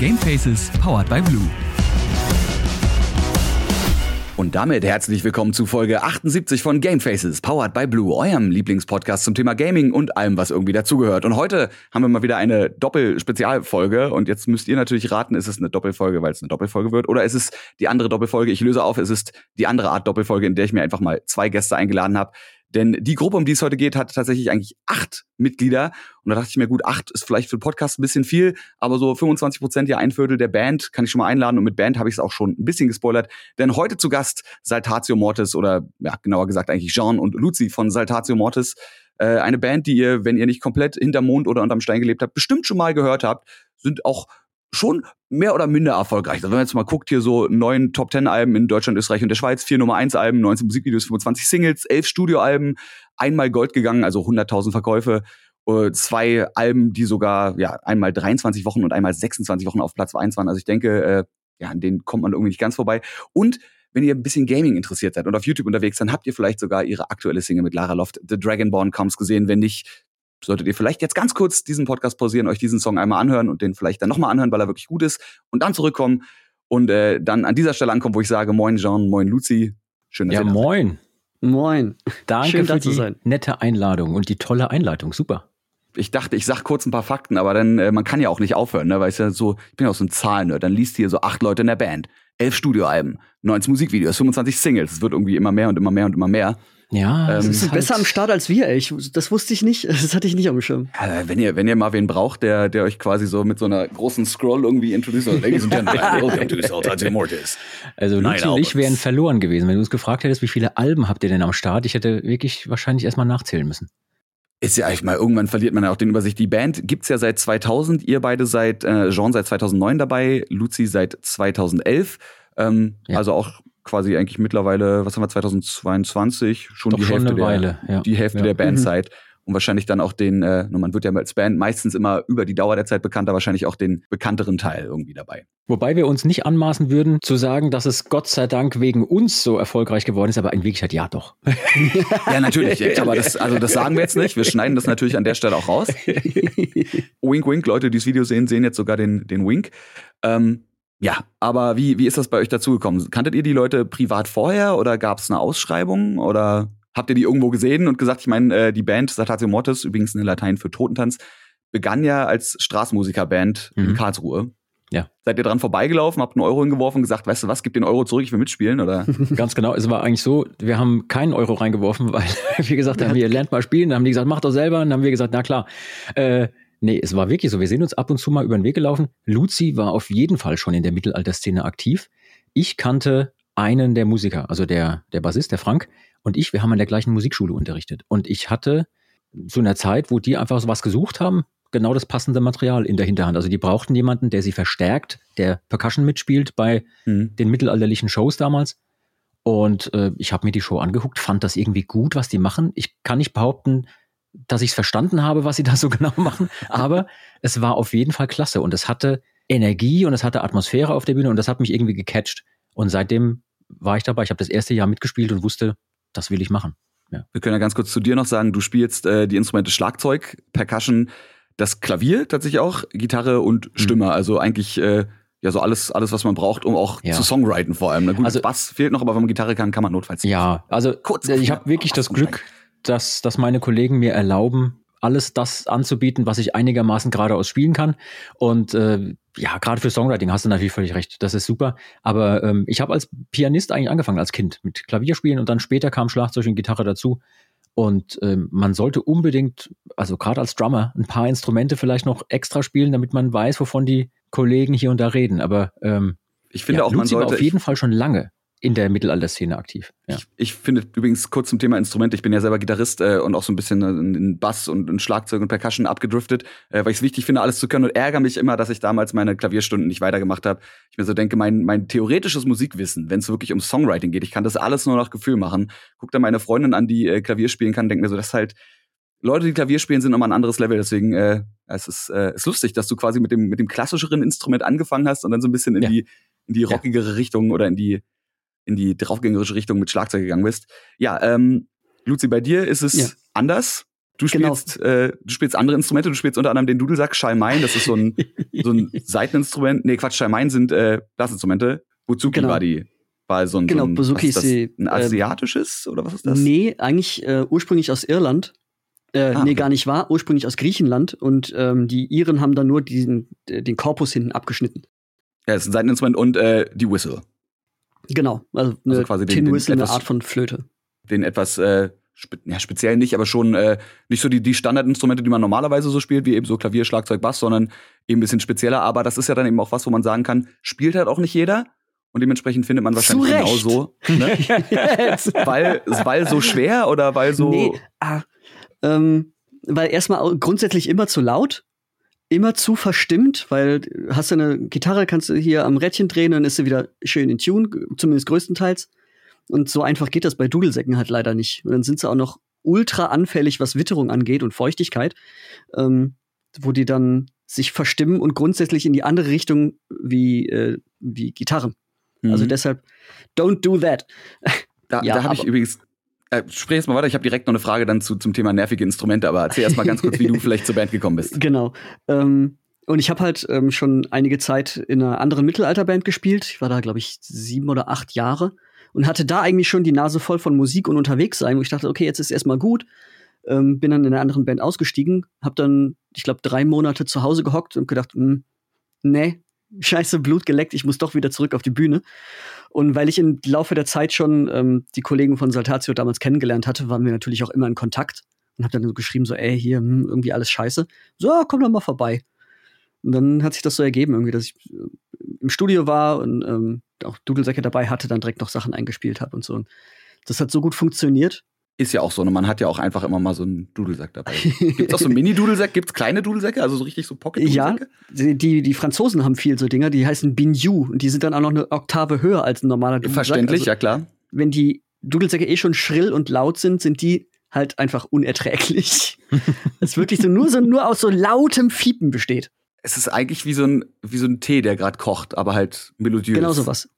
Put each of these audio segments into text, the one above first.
Gamefaces powered by Blue. Und damit herzlich willkommen zu Folge 78 von Gamefaces, powered by Blue, eurem Lieblingspodcast zum Thema Gaming und allem, was irgendwie dazugehört. Und heute haben wir mal wieder eine Doppel-Spezialfolge. Und jetzt müsst ihr natürlich raten, ist es eine Doppelfolge, weil es eine Doppelfolge wird, oder ist es die andere Doppelfolge? Ich löse auf, es ist die andere Art Doppelfolge, in der ich mir einfach mal zwei Gäste eingeladen habe, denn die Gruppe, um die es heute geht, hat tatsächlich eigentlich acht Mitglieder. Und da dachte ich mir, gut, acht ist vielleicht für den Podcast ein bisschen viel, aber so 25 Prozent, ja ein Viertel der Band kann ich schon mal einladen. Und mit Band habe ich es auch schon ein bisschen gespoilert. Denn heute zu Gast Saltatio Mortis oder ja, genauer gesagt eigentlich Jean und Luzi von Saltatio Mortis. Äh, eine Band, die ihr, wenn ihr nicht komplett hinterm Mond oder unterm Stein gelebt habt, bestimmt schon mal gehört habt. Sind auch schon mehr oder minder erfolgreich. Also wenn man jetzt mal guckt, hier so neun Top Ten Alben in Deutschland, Österreich und der Schweiz, vier Nummer eins Alben, 19 Musikvideos, 25 Singles, elf Studioalben, einmal Gold gegangen, also 100.000 Verkäufe, äh, zwei Alben, die sogar ja einmal 23 Wochen und einmal 26 Wochen auf Platz 1 waren. Also ich denke, äh, ja, an denen kommt man irgendwie nicht ganz vorbei. Und wenn ihr ein bisschen Gaming interessiert seid und auf YouTube unterwegs, dann habt ihr vielleicht sogar ihre aktuelle Single mit Lara Loft, The Dragonborn Comes gesehen. Wenn nicht, solltet ihr vielleicht jetzt ganz kurz diesen Podcast pausieren, euch diesen Song einmal anhören und den vielleicht dann nochmal anhören, weil er wirklich gut ist und dann zurückkommen und äh, dann an dieser Stelle ankommen, wo ich sage, moin Jean, moin Luzi. Schön, dass ja, ihr da moin. Moin. Danke Schön, für die sein. nette Einladung und die tolle Einleitung. Super. Ich dachte, ich sag kurz ein paar Fakten, aber dann, äh, man kann ja auch nicht aufhören, ne? Weil es ja so, ich bin ja auch so ein Zahlen, dann liest hier so acht Leute in der Band, elf Studioalben, 19 Musikvideos, 25 Singles. Es wird irgendwie immer mehr und immer mehr und immer mehr. Ja, ähm, sie sind halt besser am Start als wir, ey. Ich, das wusste ich nicht. Das hatte ich nicht auf dem Schirm. Ja, wenn ihr, wenn ihr mal wen braucht, der, der euch quasi so mit so einer großen Scroll irgendwie introduziert, Ladies and Gentlemen, welcome to Saltatio Mortis. Also Luzi und ich wären verloren gewesen, wenn du uns gefragt hättest, wie viele Alben habt ihr denn am Start? Ich hätte wirklich wahrscheinlich erstmal nachzählen müssen. Ist ja eigentlich mal, irgendwann verliert man ja auch den Übersicht. Die Band gibt's ja seit 2000, ihr beide seit, äh, Jean seit 2009 dabei, Luzi seit 2011. Ähm, ja. Also auch quasi eigentlich mittlerweile, was haben wir, 2022, schon Doch die schon Hälfte, der, Weile, ja. die Hälfte ja. der Bandzeit. Mhm. Und wahrscheinlich dann auch den, äh, man wird ja als Band meistens immer über die Dauer der Zeit bekannter, wahrscheinlich auch den bekannteren Teil irgendwie dabei. Wobei wir uns nicht anmaßen würden, zu sagen, dass es Gott sei Dank wegen uns so erfolgreich geworden ist, aber in Wirklichkeit ja doch. ja, natürlich. Aber das, also das sagen wir jetzt nicht. Wir schneiden das natürlich an der Stelle auch raus. wink, wink. Leute, die das Video sehen, sehen jetzt sogar den, den Wink. Ähm, ja, aber wie, wie ist das bei euch dazugekommen? Kanntet ihr die Leute privat vorher oder gab es eine Ausschreibung oder habt ihr die irgendwo gesehen und gesagt, ich meine, äh, die Band Satatio Mortis, übrigens in Latein für Totentanz, begann ja als Straßenmusikerband mhm. in Karlsruhe. Ja. Seid ihr dran vorbeigelaufen, habt einen Euro hingeworfen und gesagt, weißt du was, gib den Euro zurück, ich will mitspielen, oder? Ganz genau. Es war eigentlich so, wir haben keinen Euro reingeworfen, weil wir gesagt haben, wir lernt mal spielen. Dann haben die gesagt, mach doch selber. Und dann haben wir gesagt, na klar. Äh, Nee, es war wirklich so. Wir sehen uns ab und zu mal über den Weg gelaufen. Luzi war auf jeden Fall schon in der Mittelalterszene aktiv. Ich kannte einen der Musiker, also der, der Bassist, der Frank, und ich, wir haben an der gleichen Musikschule unterrichtet. Und ich hatte zu einer Zeit, wo die einfach so was gesucht haben, genau das passende Material in der Hinterhand. Also die brauchten jemanden, der sie verstärkt, der Percussion mitspielt bei mhm. den mittelalterlichen Shows damals. Und äh, ich habe mir die Show angeguckt, fand das irgendwie gut, was die machen. Ich kann nicht behaupten, dass ich es verstanden habe, was sie da so genau machen, aber es war auf jeden Fall klasse und es hatte Energie und es hatte Atmosphäre auf der Bühne und das hat mich irgendwie gecatcht. Und seitdem war ich dabei. Ich habe das erste Jahr mitgespielt und wusste, das will ich machen. Ja. Wir können ja ganz kurz zu dir noch sagen, du spielst äh, die Instrumente Schlagzeug, Percussion, das Klavier tatsächlich auch, Gitarre und mhm. Stimme. Mhm. Also eigentlich äh, ja so alles, alles, was man braucht, um auch ja. zu Songwriten vor allem. Na gut, also, Bass fehlt noch, aber wenn man Gitarre kann, kann man notfalls. Ja, also kurz, ich habe wirklich das Glück, dass, dass meine Kollegen mir erlauben, alles das anzubieten, was ich einigermaßen geradeaus spielen kann. Und äh, ja, gerade für Songwriting hast du natürlich völlig recht. Das ist super. Aber ähm, ich habe als Pianist eigentlich angefangen als Kind mit Klavierspielen und dann später kam Schlagzeug und Gitarre dazu. Und ähm, man sollte unbedingt, also gerade als Drummer, ein paar Instrumente vielleicht noch extra spielen, damit man weiß, wovon die Kollegen hier und da reden. Aber ähm, ich finde ja, auch, man sollte auf jeden Fall schon lange in der Mittelalterszene aktiv. Ja. Ich, ich, finde übrigens kurz zum Thema Instrument, ich bin ja selber Gitarrist äh, und auch so ein bisschen in Bass und in Schlagzeug und Percussion abgedriftet, äh, weil ich es wichtig finde, alles zu können und ärgere mich immer, dass ich damals meine Klavierstunden nicht weitergemacht habe. Ich mir so denke, mein, mein theoretisches Musikwissen, wenn es wirklich um Songwriting geht, ich kann das alles nur nach Gefühl machen. Guck da meine Freundin an, die äh, Klavier spielen kann, denke mir so, das ist halt Leute, die Klavier spielen, sind immer ein anderes Level. Deswegen äh, es ist äh, ist lustig, dass du quasi mit dem mit dem klassischeren Instrument angefangen hast und dann so ein bisschen in ja. die in die rockigere ja. Richtung oder in die in die draufgängerische Richtung mit Schlagzeug gegangen bist. Ja, ähm, Luzi, bei dir ist es ja. anders. Du Genau. spielst, äh, du spielst andere Instrumente, du spielst unter anderem den Dudelsack, Shalmain, das ist so ein, so ein Seiteninstrument. Nee, Quatsch, Shalmain sind äh, Blasinstrumente. Buzuki Genau. war die, war so ein, Genau, so ein, ist das, die, ein äh, asiatisches oder was ist das? Nee, eigentlich äh, ursprünglich aus Irland. Äh, Ah, nee, okay. gar nicht wahr. Ursprünglich aus Griechenland. Und ähm, die Iren haben dann nur diesen, äh, den Korpus hinten abgeschnitten. Ja, es ist ein Seiteninstrument und äh, die Whistle. Genau. Also eine Also quasi den- Tin den Whistle, eine etwas- Art von Flöte. Den etwas, äh, spe ja, speziell nicht, aber schon äh, nicht so die, die Standardinstrumente, die man normalerweise so spielt, wie eben so Klavier, Schlagzeug, Bass, sondern eben ein bisschen spezieller. Aber das ist ja dann eben auch was, wo man sagen kann, spielt halt auch nicht jeder. Und dementsprechend findet man wahrscheinlich genau so. Ne? weil, weil so schwer oder weil so. Nee, ah, ähm, weil erstmal grundsätzlich immer zu laut, immer zu verstimmt, weil hast du eine Gitarre, kannst du hier am Rädchen drehen, dann ist sie wieder schön in Tune, zumindest größtenteils. Und so einfach geht das bei Dudelsäcken halt leider nicht. Und dann sind sie auch noch ultra anfällig, was Witterung angeht und Feuchtigkeit, ähm, wo die dann sich verstimmen und grundsätzlich in die andere Richtung wie, äh, wie Gitarren. Also Mhm. deshalb, don't do that. Da, Ja, da habe ich übrigens. Äh, sprich jetzt mal weiter, ich habe direkt noch eine Frage dann zu, zum Thema nervige Instrumente, aber erzähl erst mal ganz kurz, wie du vielleicht zur Band gekommen bist. Genau. Ähm, und ich habe halt ähm, schon einige Zeit in einer anderen Mittelalterband gespielt. Ich war da, glaube ich, sieben oder acht Jahre und hatte da eigentlich schon die Nase voll von Musik und unterwegs sein. Und ich dachte, okay, jetzt ist erstmal gut. Ähm, bin dann in einer anderen Band ausgestiegen, habe dann, ich glaube, drei Monate zu Hause gehockt und gedacht, hm, nee, scheiße, Blut geleckt, ich muss doch wieder zurück auf die Bühne. Und weil ich im Laufe der Zeit schon ähm, die Kollegen von Saltatio damals kennengelernt hatte, waren wir natürlich auch immer in Kontakt und habe dann so geschrieben, so, ey, hier, hm, irgendwie alles scheiße. So, komm doch mal vorbei. Und dann hat sich das so ergeben, irgendwie, dass ich äh, im Studio war und ähm, auch Dudelsäcke dabei hatte, dann direkt noch Sachen eingespielt habe und so. Und das hat so gut funktioniert. Ist ja auch so, ne? man hat ja auch einfach immer mal so einen Dudelsack dabei. Gibt's auch so Mini-Dudelsäcke? Gibt's kleine Dudelsäcke? Also so richtig so Ja, Pocket-Dudelsäcke? die, die, die Franzosen haben viel so Dinger, die heißen Binju und die sind dann auch noch eine Oktave höher als ein normaler Dudelsack. Verständlich, Also, ja klar. wenn die Dudelsäcke eh schon schrill und laut sind, sind die halt einfach unerträglich. Es ist wirklich so nur so nur aus so lautem Fiepen besteht. Es ist eigentlich wie so ein, wie so ein Tee, der gerade kocht, aber halt melodiös. Genau sowas.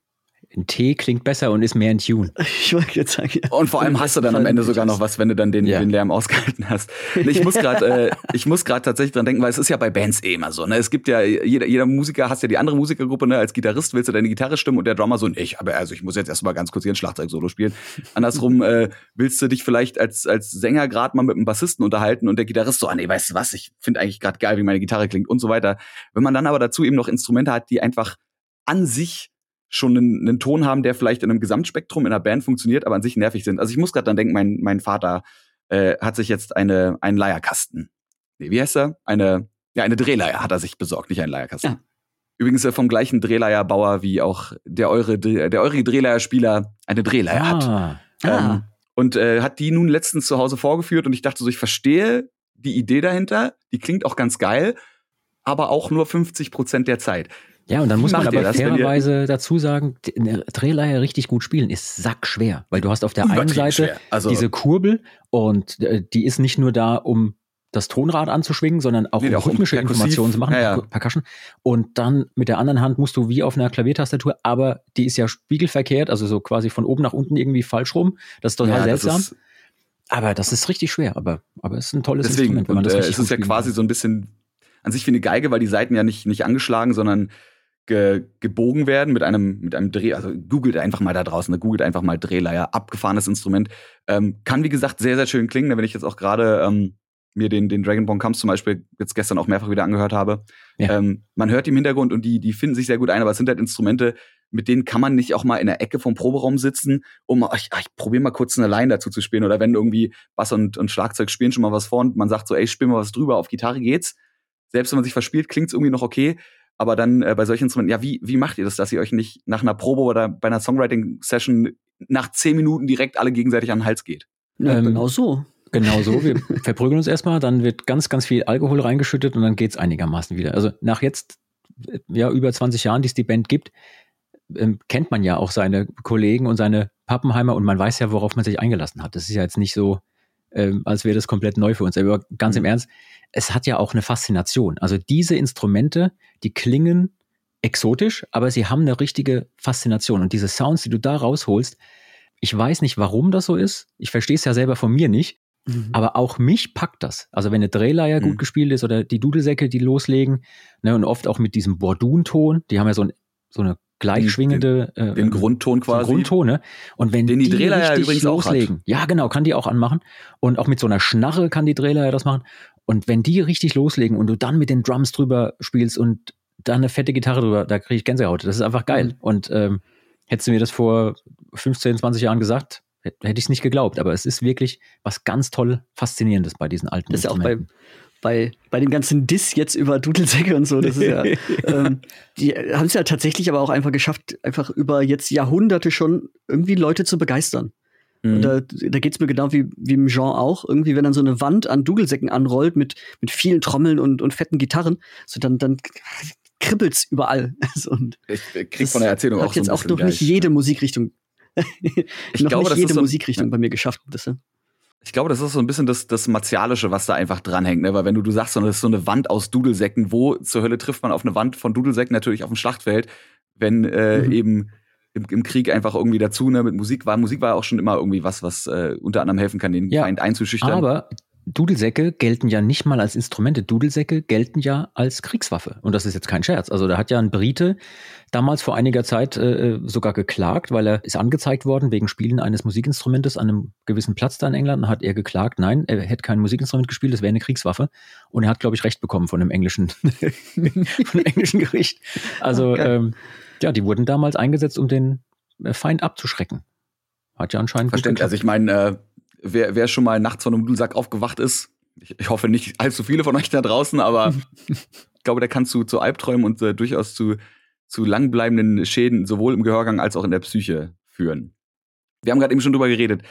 Ein Tee klingt besser und ist mehr in Tune. Ich wollte jetzt sagen. ja. Und vor allem hast du dann am Ende sogar noch was, wenn du dann den, Ja. den Lärm ausgehalten hast. Ich muss gerade, äh, ich muss gerade tatsächlich dran denken, weil es ist ja bei Bands eh immer so. Ne? Es gibt ja jeder, jeder Musiker, hast ja die andere Musikergruppe. Ne? Als Gitarrist willst du deine Gitarre stimmen und der Drummer so nicht. Aber also ich muss jetzt erstmal ganz kurz hier ein Schlagzeug-Solo spielen. Andersrum äh, willst du dich vielleicht als als Sänger gerade mal mit einem Bassisten unterhalten und der Gitarrist so, ah nee, weißt du was? Ich finde eigentlich gerade geil, wie meine Gitarre klingt und so weiter. Wenn man dann aber dazu eben noch Instrumente hat, die einfach an sich schon einen, einen Ton haben, der vielleicht in einem Gesamtspektrum in einer Band funktioniert, aber an sich nervig sind. Also ich muss gerade dann denken, mein, mein Vater äh, hat sich jetzt eine, einen Leierkasten. Nee, wie heißt er? Eine, ja, eine Drehleier hat er sich besorgt, nicht einen Leierkasten. Ja. Übrigens äh, vom gleichen Drehleierbauer wie auch der eure, der eurige Drehleierspieler eine Drehleier hat. Ah, Ah. Ähm, und äh, hat die nun letztens zu Hause vorgeführt und ich dachte so, ich verstehe die Idee dahinter, die klingt auch ganz geil, aber auch nur 50 Prozent der Zeit. Ja, und dann muss man Macht ihr aber das, fairerweise dazu sagen, eine Drehleier richtig gut spielen ist sackschwer, weil du hast auf der einen Seite. Also- diese Kurbel und äh, die ist nicht nur da, um das Tonrad anzuschwingen, sondern auch Nee, um auch rhythmische. Informationen zu machen, Ja, ja. Per- Percussion. Und dann mit der anderen Hand musst du wie auf einer Klaviertastatur, aber die ist ja spiegelverkehrt, also so quasi von oben nach unten irgendwie falsch rum. Das ist total Ja, das seltsam. ist- aber das ist richtig schwer, aber, aber es ist ein tolles Deswegen, Instrument, wenn man und, das äh, es ist ja quasi kann. so ein bisschen an sich wie eine Geige, weil die Seiten ja nicht, nicht angeschlagen, sondern ge, gebogen werden mit einem, mit einem Dreh, also googelt einfach mal da draußen, ne, googelt einfach mal Drehleier, abgefahrenes Instrument. Ähm, kann, wie gesagt, sehr, sehr schön klingen, wenn ich jetzt auch gerade ähm, mir den, den Dragon Ball Comes zum Beispiel jetzt gestern auch mehrfach wieder angehört habe. Ja. Ähm, man hört die im Hintergrund und die, die finden sich sehr gut ein, aber es sind halt Instrumente, mit denen kann man nicht auch mal in der Ecke vom Proberaum sitzen, um, ach, ich, ach, ich probiere mal kurz eine Line dazu zu spielen. Oder wenn irgendwie Bass und, und Schlagzeug spielen schon mal was vor und man sagt so, ey, spiel mal was drüber, auf Gitarre geht's. Selbst wenn man sich verspielt, klingt's irgendwie noch okay. Aber dann äh, bei solchen Instrumenten, ja, wie, wie macht ihr das, dass ihr euch nicht nach einer Probe oder bei einer Songwriting-Session nach zehn Minuten direkt alle gegenseitig an den Hals geht? Ja, Ähm, genau so. Genau so. Wir verprügeln uns erstmal, dann wird ganz, ganz viel Alkohol reingeschüttet und dann geht's einigermaßen wieder. Also nach jetzt äh, ja über 20 Jahren, die es die Band gibt, ähm, kennt man ja auch seine Kollegen und seine Pappenheimer und man weiß ja, worauf man sich eingelassen hat. Das ist ja jetzt nicht so, ähm, als wäre das komplett neu für uns. Aber ganz im Mhm. Ernst, es hat ja auch eine Faszination. Also diese Instrumente, die klingen exotisch, aber sie haben eine richtige Faszination. Und diese Sounds, die du da rausholst, ich weiß nicht, warum das so ist. Ich verstehe es ja selber von mir nicht. Mhm. Aber auch mich packt das. Also wenn eine Drehleier mhm. gut gespielt ist oder die Dudelsäcke, die loslegen, ne, und oft auch mit diesem Bordun-Ton, die haben ja so, ein, so eine gleichschwingende den, äh, den Grundton quasi. So Grundton, ne? Und wenn den die, die Drehleier übrigens loslegen, ja genau, kann die auch anmachen. Und auch mit so einer Schnarre kann die Drehleier das machen. Und wenn die richtig loslegen und du dann mit den Drums drüber spielst und da eine fette Gitarre drüber, da kriege ich Gänsehaut. Das ist einfach geil. Mhm. Und ähm, hättest du mir das vor 15, 20 Jahren gesagt, hätte ich es nicht geglaubt. Aber es ist wirklich was ganz toll Faszinierendes bei diesen alten Das ist ja auch bei, bei, bei dem ganzen Diss jetzt über Dudelsäcke und so. Das ist ja, ähm, die haben es ja tatsächlich aber auch einfach geschafft, einfach über jetzt Jahrhunderte schon irgendwie Leute zu begeistern. Mhm. Und da, da geht es mir genau wie, wie im Genre auch. Irgendwie, wenn dann so eine Wand an Dudelsäcken anrollt mit, mit vielen Trommeln und, und fetten Gitarren, so dann, dann kribbelt's überall. und ich krieg von der Erzählung auch hat so jetzt auch noch nicht jede Musikrichtung. ich noch glaube, nicht jede so Musikrichtung bei mir geschafft. Das, ja. Ich glaube, das ist so ein bisschen das, das Martialische, was da einfach dranhängt, ne? Weil wenn du, du sagst, das ist so eine Wand aus Dudelsäcken, wo zur Hölle trifft man auf eine Wand von Dudelsäcken natürlich auf dem Schlachtfeld, wenn äh, mhm. eben im, im Krieg einfach irgendwie dazu, ne, mit Musik war. Musik war auch schon immer irgendwie was, was äh, unter anderem helfen kann, den ja, Feind einzuschüchtern. Aber Dudelsäcke gelten ja nicht mal als Instrumente. Dudelsäcke gelten ja als Kriegswaffe. Und das ist jetzt kein Scherz. Also da hat ja ein Brite damals vor einiger Zeit äh, sogar geklagt, weil er ist angezeigt worden wegen Spielen eines Musikinstrumentes an einem gewissen Platz da in England. Und hat er geklagt, nein, er hätte kein Musikinstrument gespielt, das wäre eine Kriegswaffe. Und er hat, glaube ich, Recht bekommen von dem englischen, von dem englischen Gericht. Also okay. ähm, ja, die wurden damals eingesetzt, um den äh, Feind abzuschrecken. Hat ja anscheinend. Verständlich. Also ich meine, äh, wer, wer schon mal nachts von einem Nudelsack aufgewacht ist, ich, ich, hoffe nicht allzu viele von euch da draußen, aber ich glaube, der kann zu, zu Albträumen und äh, durchaus zu, zu langbleibenden Schäden sowohl im Gehörgang als auch in der Psyche führen. Wir haben gerade eben schon drüber geredet.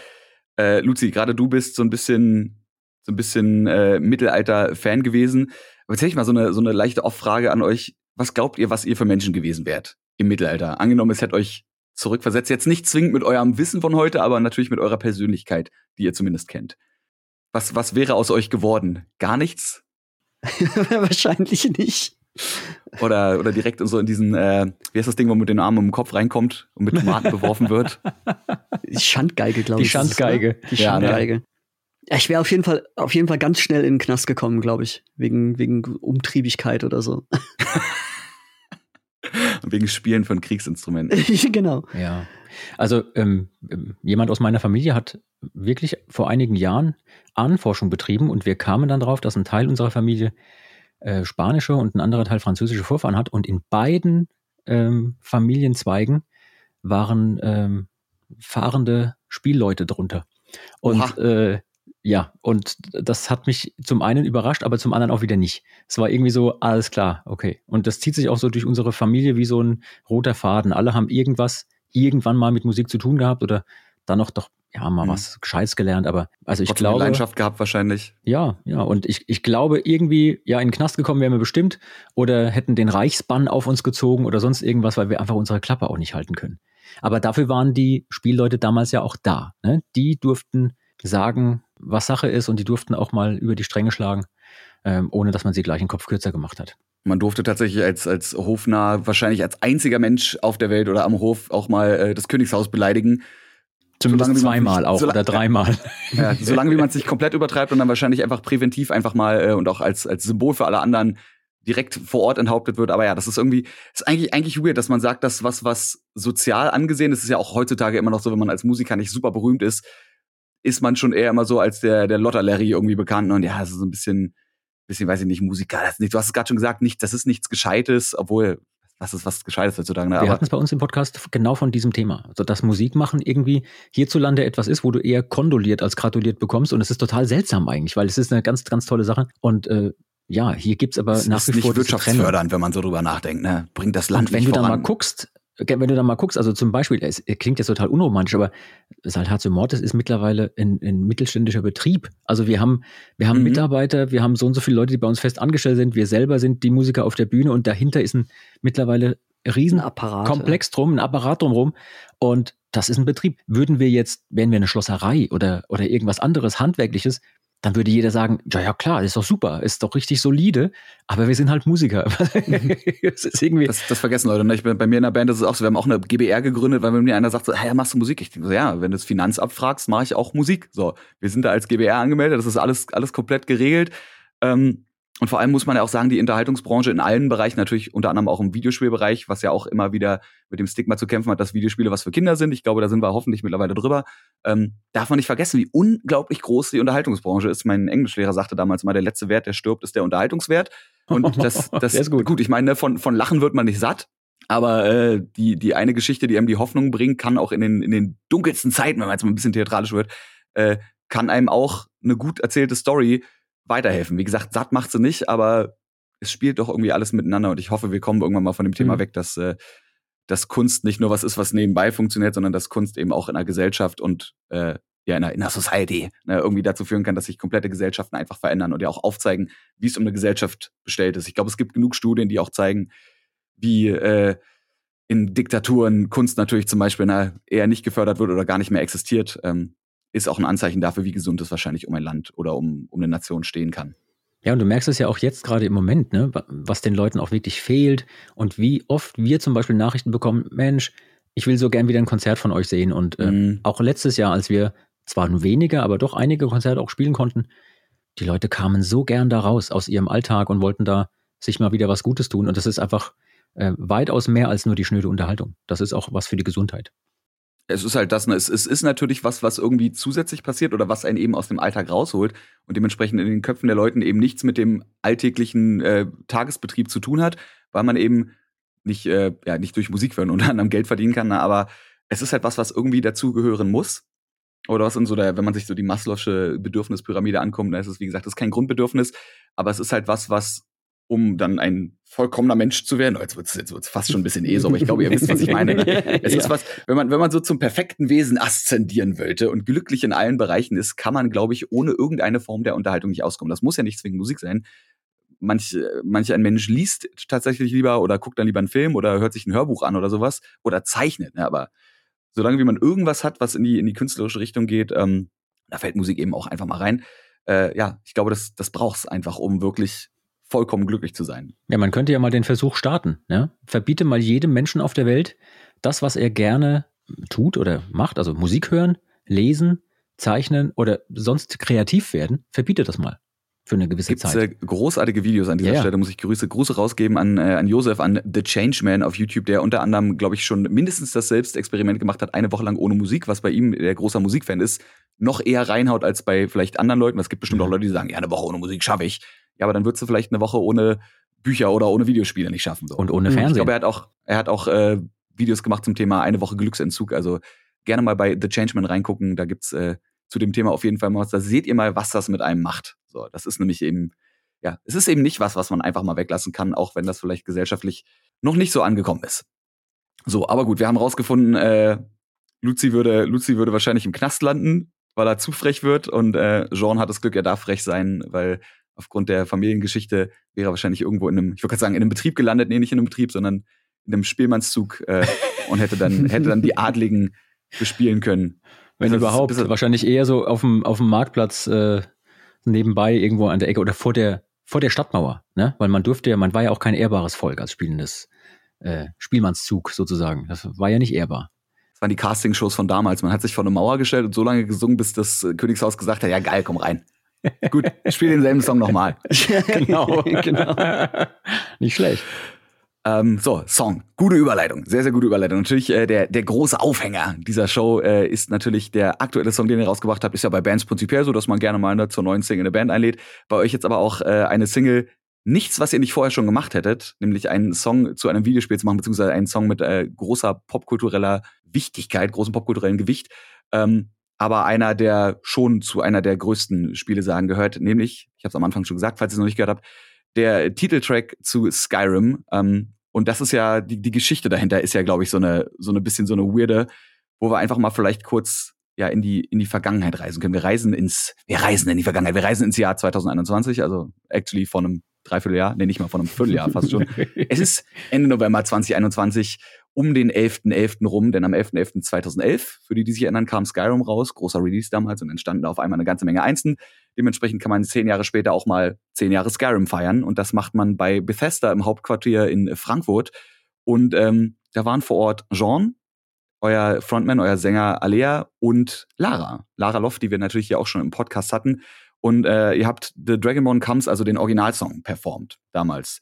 Äh, Luzi, gerade du bist so ein bisschen, so ein bisschen äh, Mittelalter-Fan gewesen. Aber jetzt hätte ich mal so eine, so eine leichte Off-Frage an euch. Was glaubt ihr, was ihr für Menschen gewesen wärt im Mittelalter? Angenommen, es hätte euch zurückversetzt. Jetzt nicht zwingend mit eurem Wissen von heute, aber natürlich mit eurer Persönlichkeit, die ihr zumindest kennt. Was, was wäre aus euch geworden? Gar nichts? Wahrscheinlich nicht. Oder, oder direkt so in diesen, äh, wie heißt das Ding, wo man mit den Armen im Kopf reinkommt und mit Tomaten beworfen wird? Die Schandgeige, glaube ich. Die Schandgeige. Die Schandgeige. Ja, ne? Ich wäre auf jeden Fall auf jeden Fall ganz schnell in den Knast gekommen, glaube ich, wegen wegen Umtriebigkeit oder so. wegen Spielen von Kriegsinstrumenten. genau. Ja. Also ähm, ähm, jemand aus meiner Familie hat wirklich vor einigen Jahren Ahnenforschung betrieben und wir kamen dann darauf, dass ein Teil unserer Familie äh, spanische und ein anderer Teil französische Vorfahren hat und in beiden ähm, Familienzweigen waren ähm, fahrende Spielleute drunter. Und äh, ja, und das hat mich zum einen überrascht, aber zum anderen auch wieder nicht. Es war irgendwie so, alles klar, okay. Und das zieht sich auch so durch unsere Familie wie so ein roter Faden. Alle haben irgendwas irgendwann mal mit Musik zu tun gehabt oder dann noch doch, ja, mal mhm. was Gescheites gelernt, aber also ich Trotzdem glaube. Leidenschaft gehabt wahrscheinlich. Ja, ja, und ich, ich glaube irgendwie, ja, in den Knast gekommen wären wir bestimmt oder hätten den Reichsbann auf uns gezogen oder sonst irgendwas, weil wir einfach unsere Klappe auch nicht halten können. Aber dafür waren die Spielleute damals ja auch da. Ne? Die durften sagen, was Sache ist und die durften auch mal über die Stränge schlagen, ähm, ohne dass man sie gleich den Kopf kürzer gemacht hat. Man durfte tatsächlich als, als Hofnarr, wahrscheinlich als einziger Mensch auf der Welt oder am Hof auch mal äh, das Königshaus beleidigen. Zumindest zweimal auch oder dreimal. Ja, solange wie man es sich komplett übertreibt und dann wahrscheinlich einfach präventiv einfach mal äh, und auch als, als Symbol für alle anderen direkt vor Ort enthauptet wird. Aber ja, das ist irgendwie, ist eigentlich, eigentlich weird, dass man sagt, dass was, was sozial angesehen ist, ist ja auch heutzutage immer noch so, wenn man als Musiker nicht super berühmt ist, ist man schon eher immer so als der, der Lotter-Larry irgendwie bekannt. Und ja, das ist so ein bisschen, bisschen, weiß ich nicht, Musiker. Das ist nicht, du hast es gerade schon gesagt, nicht, das ist nichts Gescheites, obwohl, was ist was Gescheites heutzutage? Ne? Wir hatten es bei uns im Podcast genau von diesem Thema. Also, dass Musik machen irgendwie hierzulande etwas ist, wo du eher kondoliert als gratuliert bekommst. Und es ist total seltsam eigentlich, weil es ist eine ganz, ganz tolle Sache. Und äh, ja, hier gibt's aber das nach wie vor. Das ist nicht wirtschaftsfördernd, wenn man so drüber nachdenkt. Ne? Bringt das Land Und wenn du voran. da mal guckst, wenn du da mal guckst, also zum Beispiel, es klingt jetzt total unromantisch, aber Saltatio Mortis ist mittlerweile ein, ein mittelständischer Betrieb. Also wir haben, wir haben mhm. Mitarbeiter, wir haben so und so viele Leute, die bei uns fest angestellt sind, wir selber sind die Musiker auf der Bühne und dahinter ist ein mittlerweile riesen Apparat, Komplex drum, ein Apparat drumherum und das ist ein Betrieb. Würden wir jetzt, wären wir eine Schlosserei oder, oder irgendwas anderes Handwerkliches, dann würde jeder sagen, ja, ja klar, ist doch super, ist doch richtig solide, aber wir sind halt Musiker. das, ist irgendwie das, das vergessen Leute. Ne? Ich bin, bei mir in der Band ist es auch so, wir haben auch eine GBR gegründet, weil mir einer sagt, so, hey, machst du Musik? Ich denke so, ja, wenn du das Finanzamt fragst, mache ich auch Musik. So, wir sind da als GBR angemeldet, das ist alles, alles komplett geregelt. Ähm, und vor allem muss man ja auch sagen, die Unterhaltungsbranche in allen Bereichen, natürlich unter anderem auch im Videospielbereich, was ja auch immer wieder mit dem Stigma zu kämpfen hat, dass Videospiele was für Kinder sind. Ich glaube, da sind wir hoffentlich mittlerweile drüber. Ähm, darf man nicht vergessen, wie unglaublich groß die Unterhaltungsbranche ist. Mein Englischlehrer sagte damals mal, der letzte Wert, der stirbt, ist der Unterhaltungswert. Und das, das ist gut. gut. Ich meine, ne, von, von Lachen wird man nicht satt. Aber äh, die, die eine Geschichte, die einem die Hoffnung bringt, kann auch in den, in den dunkelsten Zeiten, wenn man jetzt mal ein bisschen theatralisch wird, äh, kann einem auch eine gut erzählte Story weiterhelfen. Wie gesagt, satt macht sie nicht, aber es spielt doch irgendwie alles miteinander und ich hoffe, wir kommen irgendwann mal von dem Thema mhm. weg, dass, äh, dass Kunst nicht nur was ist, was nebenbei funktioniert, sondern dass Kunst eben auch in einer Gesellschaft und äh, ja, in einer, in einer Society ne, irgendwie dazu führen kann, dass sich komplette Gesellschaften einfach verändern und ja auch aufzeigen, wie es um eine Gesellschaft bestellt ist. Ich glaube, es gibt genug Studien, die auch zeigen, wie äh, in Diktaturen Kunst natürlich zum Beispiel na, eher nicht gefördert wird oder gar nicht mehr existiert. Ähm, ist auch ein Anzeichen dafür, wie gesund es wahrscheinlich um ein Land oder um, um eine Nation stehen kann. Ja, und du merkst es ja auch jetzt gerade im Moment, ne, was den Leuten auch wirklich fehlt und wie oft wir zum Beispiel Nachrichten bekommen, Mensch, ich will so gern wieder ein Konzert von euch sehen. Und äh, mhm. auch letztes Jahr, als wir zwar nur wenige, aber doch einige Konzerte auch spielen konnten, die Leute kamen so gern da raus aus ihrem Alltag und wollten da sich mal wieder was Gutes tun. Und das ist einfach äh, weitaus mehr als nur die schnöde Unterhaltung. Das ist auch was für die Gesundheit es ist halt das, ne? es, es ist natürlich was, was irgendwie zusätzlich passiert oder was einen eben aus dem Alltag rausholt und dementsprechend in den Köpfen der Leuten eben nichts mit dem alltäglichen äh, Tagesbetrieb zu tun hat, weil man eben nicht, äh, ja, nicht durch Musik hören und anderem Geld verdienen kann, ne? aber es ist halt was, was irgendwie dazugehören muss. Oder was in so der, wenn man sich so die Maslow'sche Bedürfnispyramide ankommt, dann ist es, wie gesagt, das ist kein Grundbedürfnis, aber es ist halt was, was um dann ein vollkommener Mensch zu werden. Oh, jetzt wird es jetzt wird's fast schon ein bisschen ESO, aber ich glaube, ihr wisst, was ich meine. Ne? Es ja. ist was, wenn man, wenn man so zum perfekten Wesen aszendieren wollte und glücklich in allen Bereichen ist, kann man, glaube ich, ohne irgendeine Form der Unterhaltung nicht auskommen. Das muss ja nicht zwingend Musik sein. Manch, manch ein Mensch liest tatsächlich lieber oder guckt dann lieber einen Film oder hört sich ein Hörbuch an oder sowas oder zeichnet. Ne? Aber solange wie man irgendwas hat, was in die, in die künstlerische Richtung geht, ähm, da fällt Musik eben auch einfach mal rein. Äh, ja, ich glaube, das, das braucht es einfach, um wirklich vollkommen glücklich zu sein. Ja, man könnte ja mal den Versuch starten. Ne? Verbiete mal jedem Menschen auf der Welt das, was er gerne tut oder macht, also Musik hören, lesen, zeichnen oder sonst kreativ werden. Verbiete das mal für eine gewisse Gibt's, Zeit. Äh, großartige Videos an dieser ja, Stelle, muss ich Grüße, Grüße rausgeben an, äh, an Josef, an The Changeman auf YouTube, der unter anderem, glaube ich, schon mindestens das Selbstexperiment gemacht hat, eine Woche lang ohne Musik, was bei ihm, der großer Musikfan ist, noch eher reinhaut als bei vielleicht anderen Leuten. Es gibt bestimmt mhm. auch Leute, die sagen, ja, eine Woche ohne Musik schaffe ich. Ja, aber dann würdest du vielleicht eine Woche ohne Bücher oder ohne Videospiele nicht schaffen. So. Und ohne Fernsehen. Ich glaube, er hat auch, er hat auch äh, Videos gemacht zum Thema eine Woche Glücksentzug. Also gerne mal bei The Changeman reingucken. Da gibt's äh, zu dem Thema auf jeden Fall mal was. Da seht ihr mal, was das mit einem macht. So, das ist nämlich eben, ja, es ist eben nicht was, was man einfach mal weglassen kann, auch wenn das vielleicht gesellschaftlich noch nicht so angekommen ist. So, aber gut, wir haben rausgefunden, äh, Luzi würde, Luzi würde wahrscheinlich im Knast landen, weil er zu frech wird und äh, Jean hat das Glück, er darf frech sein, weil aufgrund der Familiengeschichte wäre er wahrscheinlich irgendwo in einem, ich würde gerade sagen, in einem Betrieb gelandet, nee, nicht in einem Betrieb, sondern in einem Spielmannszug äh, und hätte dann, hätte dann die Adligen bespielen können. Wenn überhaupt, wahrscheinlich eher so auf dem, auf dem Marktplatz äh, nebenbei irgendwo an der Ecke oder vor der, vor der Stadtmauer, ne? Weil man durfte ja, man war ja auch kein ehrbares Volk als spielendes äh, Spielmannszug sozusagen. Das war ja nicht ehrbar. Das waren die Castingshows von damals. Man hat sich vor eine Mauer gestellt und so lange gesungen, bis das Königshaus gesagt hat, ja geil, komm rein. Gut, spiel denselben Song nochmal. genau, genau. Nicht schlecht. Ähm, so, Song. Gute Überleitung. Sehr, sehr gute Überleitung. Natürlich, äh, der, der große Aufhänger dieser Show äh, ist natürlich der aktuelle Song, den ihr rausgebracht habt. Ist ja bei Bands prinzipiell so, dass man gerne mal ne, zur neuen Single eine Band einlädt. Bei euch jetzt aber auch äh, eine Single, nichts, was ihr nicht vorher schon gemacht hättet, nämlich einen Song zu einem Videospiel zu machen, beziehungsweise einen Song mit äh, großer popkultureller Wichtigkeit, großem popkulturellen Gewicht. Ähm, aber einer, der schon zu einer der größten Spiele sagen gehört, nämlich, ich habe es am Anfang schon gesagt, falls ihr es noch nicht gehört habt, der Titeltrack zu Skyrim. Ähm, und das ist ja, die, die Geschichte dahinter ist ja, glaube ich, so eine, so eine bisschen so eine weirde, wo wir einfach mal vielleicht kurz ja in die, in die Vergangenheit reisen können. Wir reisen ins, wir reisen in die Vergangenheit, wir reisen ins Jahr 2021, also actually von einem Dreivierteljahr, nee, nicht mal von einem Vierteljahr fast schon. es ist Ende November 2021 um den 11.11. .11. rum, denn am 11.11.2011, für die, die sich erinnern, kam Skyrim raus, großer Release damals und entstanden auf einmal eine ganze Menge Einsen. Dementsprechend kann man zehn Jahre später auch mal zehn Jahre Skyrim feiern und das macht man bei Bethesda im Hauptquartier in Frankfurt. Und ähm, da waren vor Ort Jean, euer Frontman, euer Sänger Alea und Lara. Lara Loft, die wir natürlich ja auch schon im Podcast hatten. Und äh, ihr habt The Dragonborn Comes, also den Originalsong, performt damals.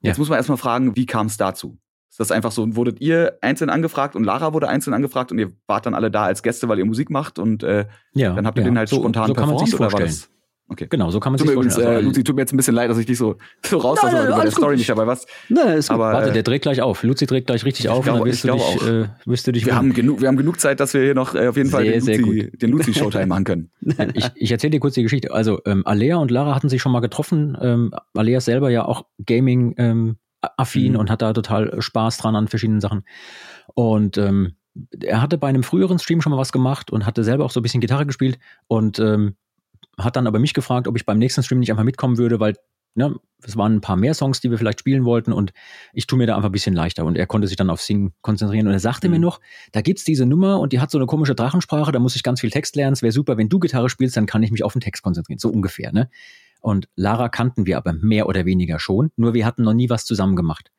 Jetzt ja. muss man erstmal fragen, wie kam es dazu? Ist das einfach so, wurdet ihr einzeln angefragt und Lara wurde einzeln angefragt und ihr wart dann alle da als Gäste, weil ihr Musik macht und äh, ja, dann habt ihr ja. den halt so, spontan so performt oder war das? Okay. Genau, so kann man sich vorstellen. Übrigens, äh, Luzi, tut mir jetzt ein bisschen leid, dass ich dich so, so rauslasse, weil du bei der Story nicht dabei warst. Nein, ist Aber, Warte, der dreht gleich auf. Luzi dreht gleich richtig auf glaube, und dann wirst du, dich, äh, wirst du dich wir haben, genug, wir haben genug Zeit, dass wir hier noch äh, auf jeden Fall sehr, den, Luzi, den Luzi Showtime machen können. ich ich erzähle dir kurz die Geschichte. Also, ähm, Alea und Lara hatten sich schon mal getroffen. Ähm, Alea ist selber ja auch Gaming ähm, affin mhm. und hat da total Spaß dran an verschiedenen Sachen. Und ähm, er hatte bei einem früheren Stream schon mal was gemacht und hatte selber auch so ein bisschen Gitarre gespielt und ähm, hat dann aber mich gefragt, ob ich beim nächsten Stream nicht einfach mitkommen würde, weil ne, es waren ein paar mehr Songs, die wir vielleicht spielen wollten und ich tue mir da einfach ein bisschen leichter. Und er konnte sich dann auf Singen konzentrieren. Und er sagte mhm. mir noch, da gibt's diese Nummer und die hat so eine komische Drachensprache, da muss ich ganz viel Text lernen. Es wäre super, wenn du Gitarre spielst, dann kann ich mich auf den Text konzentrieren. So ungefähr, ne? Und Lara kannten wir aber mehr oder weniger schon, nur wir hatten noch nie was zusammen gemacht.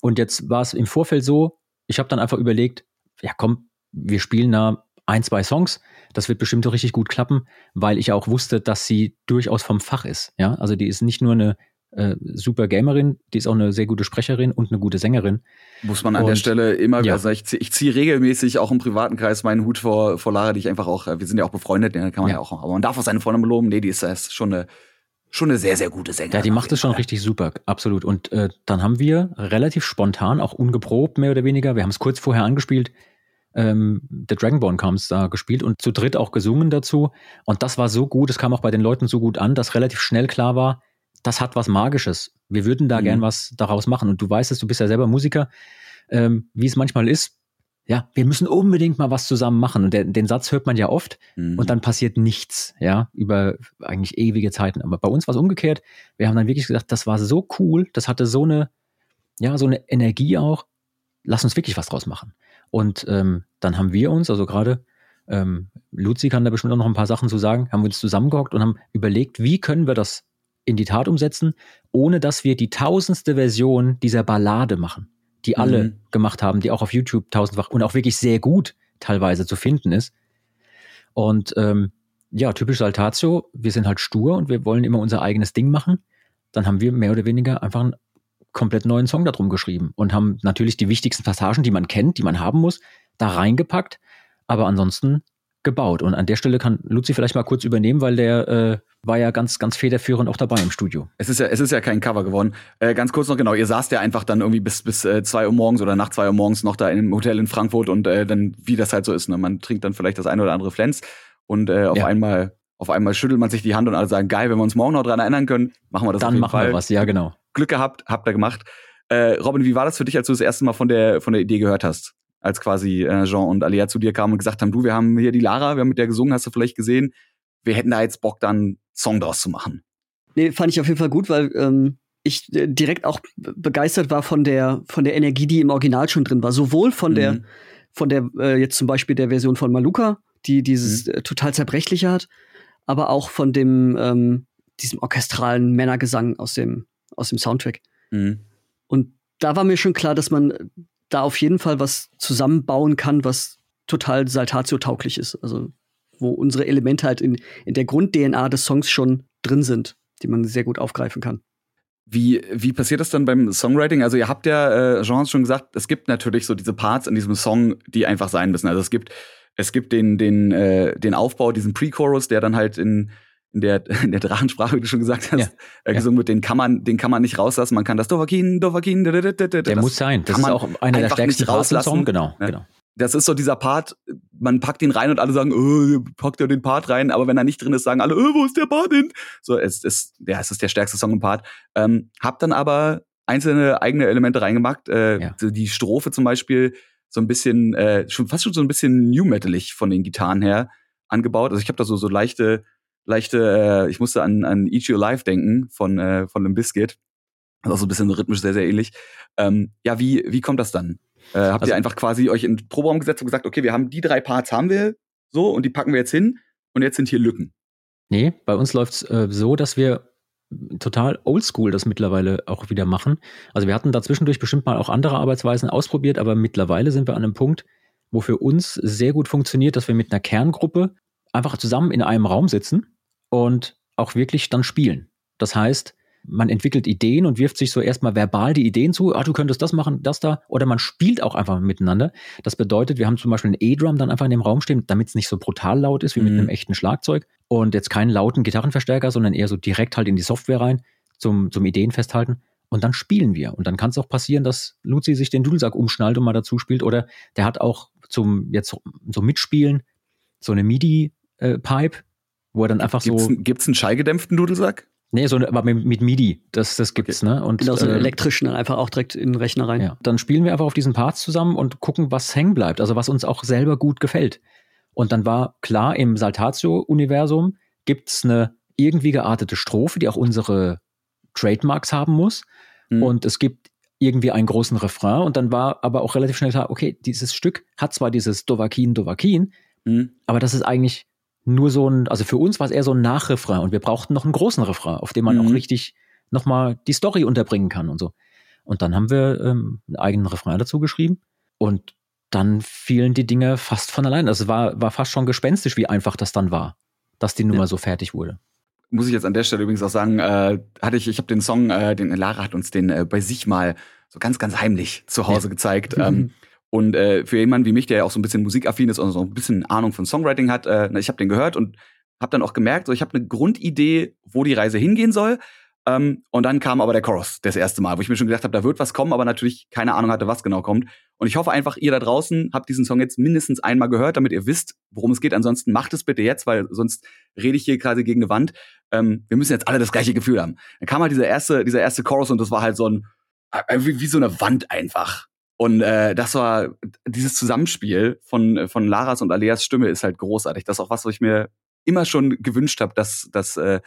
Und jetzt war es im Vorfeld so, ich habe dann einfach überlegt, ja komm, wir spielen da ein, zwei Songs. Das wird bestimmt richtig gut klappen, weil ich auch wusste, dass sie durchaus vom Fach ist. Ja, also die ist nicht nur eine äh, super Gamerin, die ist auch eine sehr gute Sprecherin und eine gute Sängerin. Muss man an und, der Stelle immer, ja. also ich, ziehe regelmäßig auch im privaten Kreis meinen Hut vor, vor Lara, die ich einfach auch, äh, wir sind ja auch befreundet, ja, kann man ja. ja, auch, aber man darf auch seine Freundin beloben, nee, die ist, ist schon eine schon eine sehr, sehr gute Sängerin. Ja, die macht es schon richtig super, absolut. Und äh, dann haben wir relativ spontan, auch ungeprobt mehr oder weniger, wir haben es kurz vorher angespielt, ähm, The Dragonborn Comes da gespielt und zu dritt auch gesungen dazu. Und das war so gut, es kam auch bei den Leuten so gut an, dass relativ schnell klar war, das hat was Magisches. Wir würden da mhm. gern was daraus machen. Und du weißt es, du bist ja selber Musiker, ähm, wie es manchmal ist. Ja, wir müssen unbedingt mal was zusammen machen. Und der, den Satz hört man ja oft mhm. und dann passiert nichts, ja, über eigentlich ewige Zeiten. Aber bei uns war es umgekehrt. Wir haben dann wirklich gesagt, das war so cool, das hatte so eine, ja, so eine Energie auch. Lass uns wirklich was draus machen. Und ähm, dann haben wir uns, also gerade ähm, Luzi kann da bestimmt auch noch ein paar Sachen zu sagen, haben wir uns zusammengehockt und haben überlegt, wie können wir das in die Tat umsetzen, ohne dass wir die tausendste Version dieser Ballade machen, die alle mhm. gemacht haben, die auch auf YouTube tausendfach und auch wirklich sehr gut teilweise zu finden ist. Und ähm, ja, typisch Saltatio, wir sind halt stur und wir wollen immer unser eigenes Ding machen. Dann haben wir mehr oder weniger einfach einen komplett neuen Song darum geschrieben und haben natürlich die wichtigsten Passagen, die man kennt, die man haben muss, da reingepackt, aber ansonsten gebaut. Und an der Stelle kann Luzi vielleicht mal kurz übernehmen, weil der äh, war ja ganz, ganz federführend auch dabei im Studio. Es ist ja, es ist ja kein Cover geworden. Äh, ganz kurz noch genau, ihr saßt ja einfach dann irgendwie bis bis äh, zwei Uhr morgens oder nach zwei Uhr morgens noch da im Hotel in Frankfurt und äh, dann, wie das halt so ist, ne? man trinkt dann vielleicht das eine oder andere Flens und äh, auf ja. einmal auf einmal schüttelt man sich die Hand und alle sagen, geil, wenn wir uns morgen noch dran erinnern können, machen wir das Dann machen Fall. wir was, ja genau. Glück gehabt, habt ihr gemacht. Äh, Robin, wie war das für dich, als du das erste Mal von der, von der Idee gehört hast? Als quasi äh, Jean und Alia zu dir kamen und gesagt haben, du, wir haben hier die Lara, wir haben mit der gesungen, hast du vielleicht gesehen. Wir hätten da jetzt Bock, dann einen Song draus zu machen. Nee, fand ich auf jeden Fall gut, weil ähm, ich äh, direkt auch begeistert war von der, von der Energie, die im Original schon drin war. Sowohl von mhm. der, von der, äh, jetzt zum Beispiel der Version von Maluka, die dieses mhm. äh, total zerbrechliche hat, aber auch von dem, ähm, diesem orchestralen Männergesang aus dem, aus dem Soundtrack. Mhm. Und da war mir schon klar, dass man da auf jeden Fall was zusammenbauen kann, was total Saltatio-tauglich ist. Also, wo unsere Elemente halt in, in der Grund-DNA des Songs schon drin sind, die man sehr gut aufgreifen kann. Wie, wie passiert das dann beim Songwriting? Also ihr habt ja, äh, Jean schon gesagt, es gibt natürlich so diese Parts in diesem Song, die einfach sein müssen. Also es gibt, es gibt den, den, äh, den Aufbau, diesen Pre-Chorus, der dann halt in, in der, in der Drachensprache, wie du schon gesagt hast, ja, äh, gesungen ja. wird, den kann man, den kann man nicht rauslassen. Man kann das Dovakin, Dovakin, der muss sein. Das ist auch einer der stärksten rauslassen. Genau, ja. genau. Das ist so dieser Part, man packt ihn rein und alle sagen, oh, packt er den Part rein, aber wenn er nicht drin ist, sagen alle, oh, wo ist der Part hin? So, es ist, ja, es ist der stärkste Song im Part. Ähm, hab dann aber einzelne eigene Elemente reingemacht. Äh, ja. Die Strophe zum Beispiel so ein bisschen, äh, schon fast schon so ein bisschen New Metalig von den Gitarren her angebaut. Also ich habe da so so leichte leichte, äh, ich musste an, an Eat Your Life denken von, äh, von Limp Bizkit. Also so ein bisschen rhythmisch sehr, sehr ähnlich. Ähm, ja, wie, wie kommt das dann? Äh, habt Also- ihr einfach quasi euch in den Proberaum gesetzt und gesagt, okay, wir haben die drei Parts haben wir so und die packen wir jetzt hin und jetzt sind hier Lücken. Nee, bei uns läuft's äh, so, dass wir total oldschool das mittlerweile auch wieder machen. Also wir hatten da zwischendurch bestimmt mal auch andere Arbeitsweisen ausprobiert, aber mittlerweile sind wir an einem Punkt, wo für uns sehr gut funktioniert, dass wir mit einer Kerngruppe einfach zusammen in einem Raum sitzen und auch wirklich dann spielen. Das heißt, man entwickelt Ideen und wirft sich so erstmal verbal die Ideen zu, ah, du könntest das machen, das da, oder man spielt auch einfach miteinander. Das bedeutet, wir haben zum Beispiel einen E-Drum dann einfach in dem Raum stehen, damit es nicht so brutal laut ist wie mit Mhm. einem echten Schlagzeug und jetzt keinen lauten Gitarrenverstärker, sondern eher so direkt halt in die Software rein zum, zum Ideen festhalten. Und dann spielen wir. Und dann kann es auch passieren, dass Luzi sich den Dudelsack umschnallt und mal dazu spielt. Oder der hat auch zum jetzt so, so Mitspielen so eine MIDI-Pipe, wo er dann einfach Gibt's, so. ein- gibt's einen schallgedämpften Dudelsack? Nee, so aber mit, MIDI, das, das gibt's, ne? Und Genau, so einen äh, elektrischen dann einfach auch direkt in den Rechner rein. ja, dann spielen wir einfach auf diesen Parts zusammen und gucken, was hängen bleibt, also was uns auch selber gut gefällt. Und dann war klar, im Saltatio-Universum gibt's eine irgendwie geartete Strophe, die auch unsere Trademarks haben muss. Hm. Und es gibt irgendwie einen großen Refrain. Und dann war aber auch relativ schnell klar, okay, dieses Stück hat zwar dieses Dovakin, Dovakin, Hm. aber das ist eigentlich nur so ein, also für uns war es eher so ein Nachrefrain und wir brauchten noch einen großen Refrain, auf dem man Mhm. auch richtig nochmal die Story unterbringen kann und so. Und dann haben wir ähm, einen eigenen Refrain dazu geschrieben und dann fielen die Dinge fast von allein. Also es war, war fast schon gespenstisch, wie einfach das dann war, dass die Nummer Ja. so fertig wurde. muss ich jetzt an der Stelle übrigens auch sagen, äh, hatte ich, ich habe den Song, äh, den Lara hat uns den äh, bei sich mal so ganz, ganz heimlich zu Hause gezeigt. Ähm, und äh, für jemanden wie mich, der ja auch so ein bisschen musikaffin ist und so ein bisschen Ahnung von Songwriting hat, äh, ich habe den gehört und habe dann auch gemerkt, so ich habe eine Grundidee, wo die Reise hingehen soll. Ähm, und dann kam aber der Chorus das erste Mal, wo ich mir schon gedacht habe, da wird was kommen, aber natürlich keine Ahnung hatte, was genau kommt. Und ich hoffe einfach, ihr da draußen habt diesen Song jetzt mindestens einmal gehört, damit ihr wisst, worum es geht. Ansonsten macht es bitte jetzt, weil sonst rede ich hier quasi gegen eine Wand. Ähm, wir müssen jetzt alle das gleiche Gefühl haben. Dann kam halt dieser erste, dieser erste Chorus und das war halt so ein, äh, wie, wie so eine Wand einfach. Und äh, das war dieses Zusammenspiel von, von Laras und Aleas Stimme ist halt großartig. Das ist auch was, was ich mir immer schon gewünscht habe, dass, dass äh,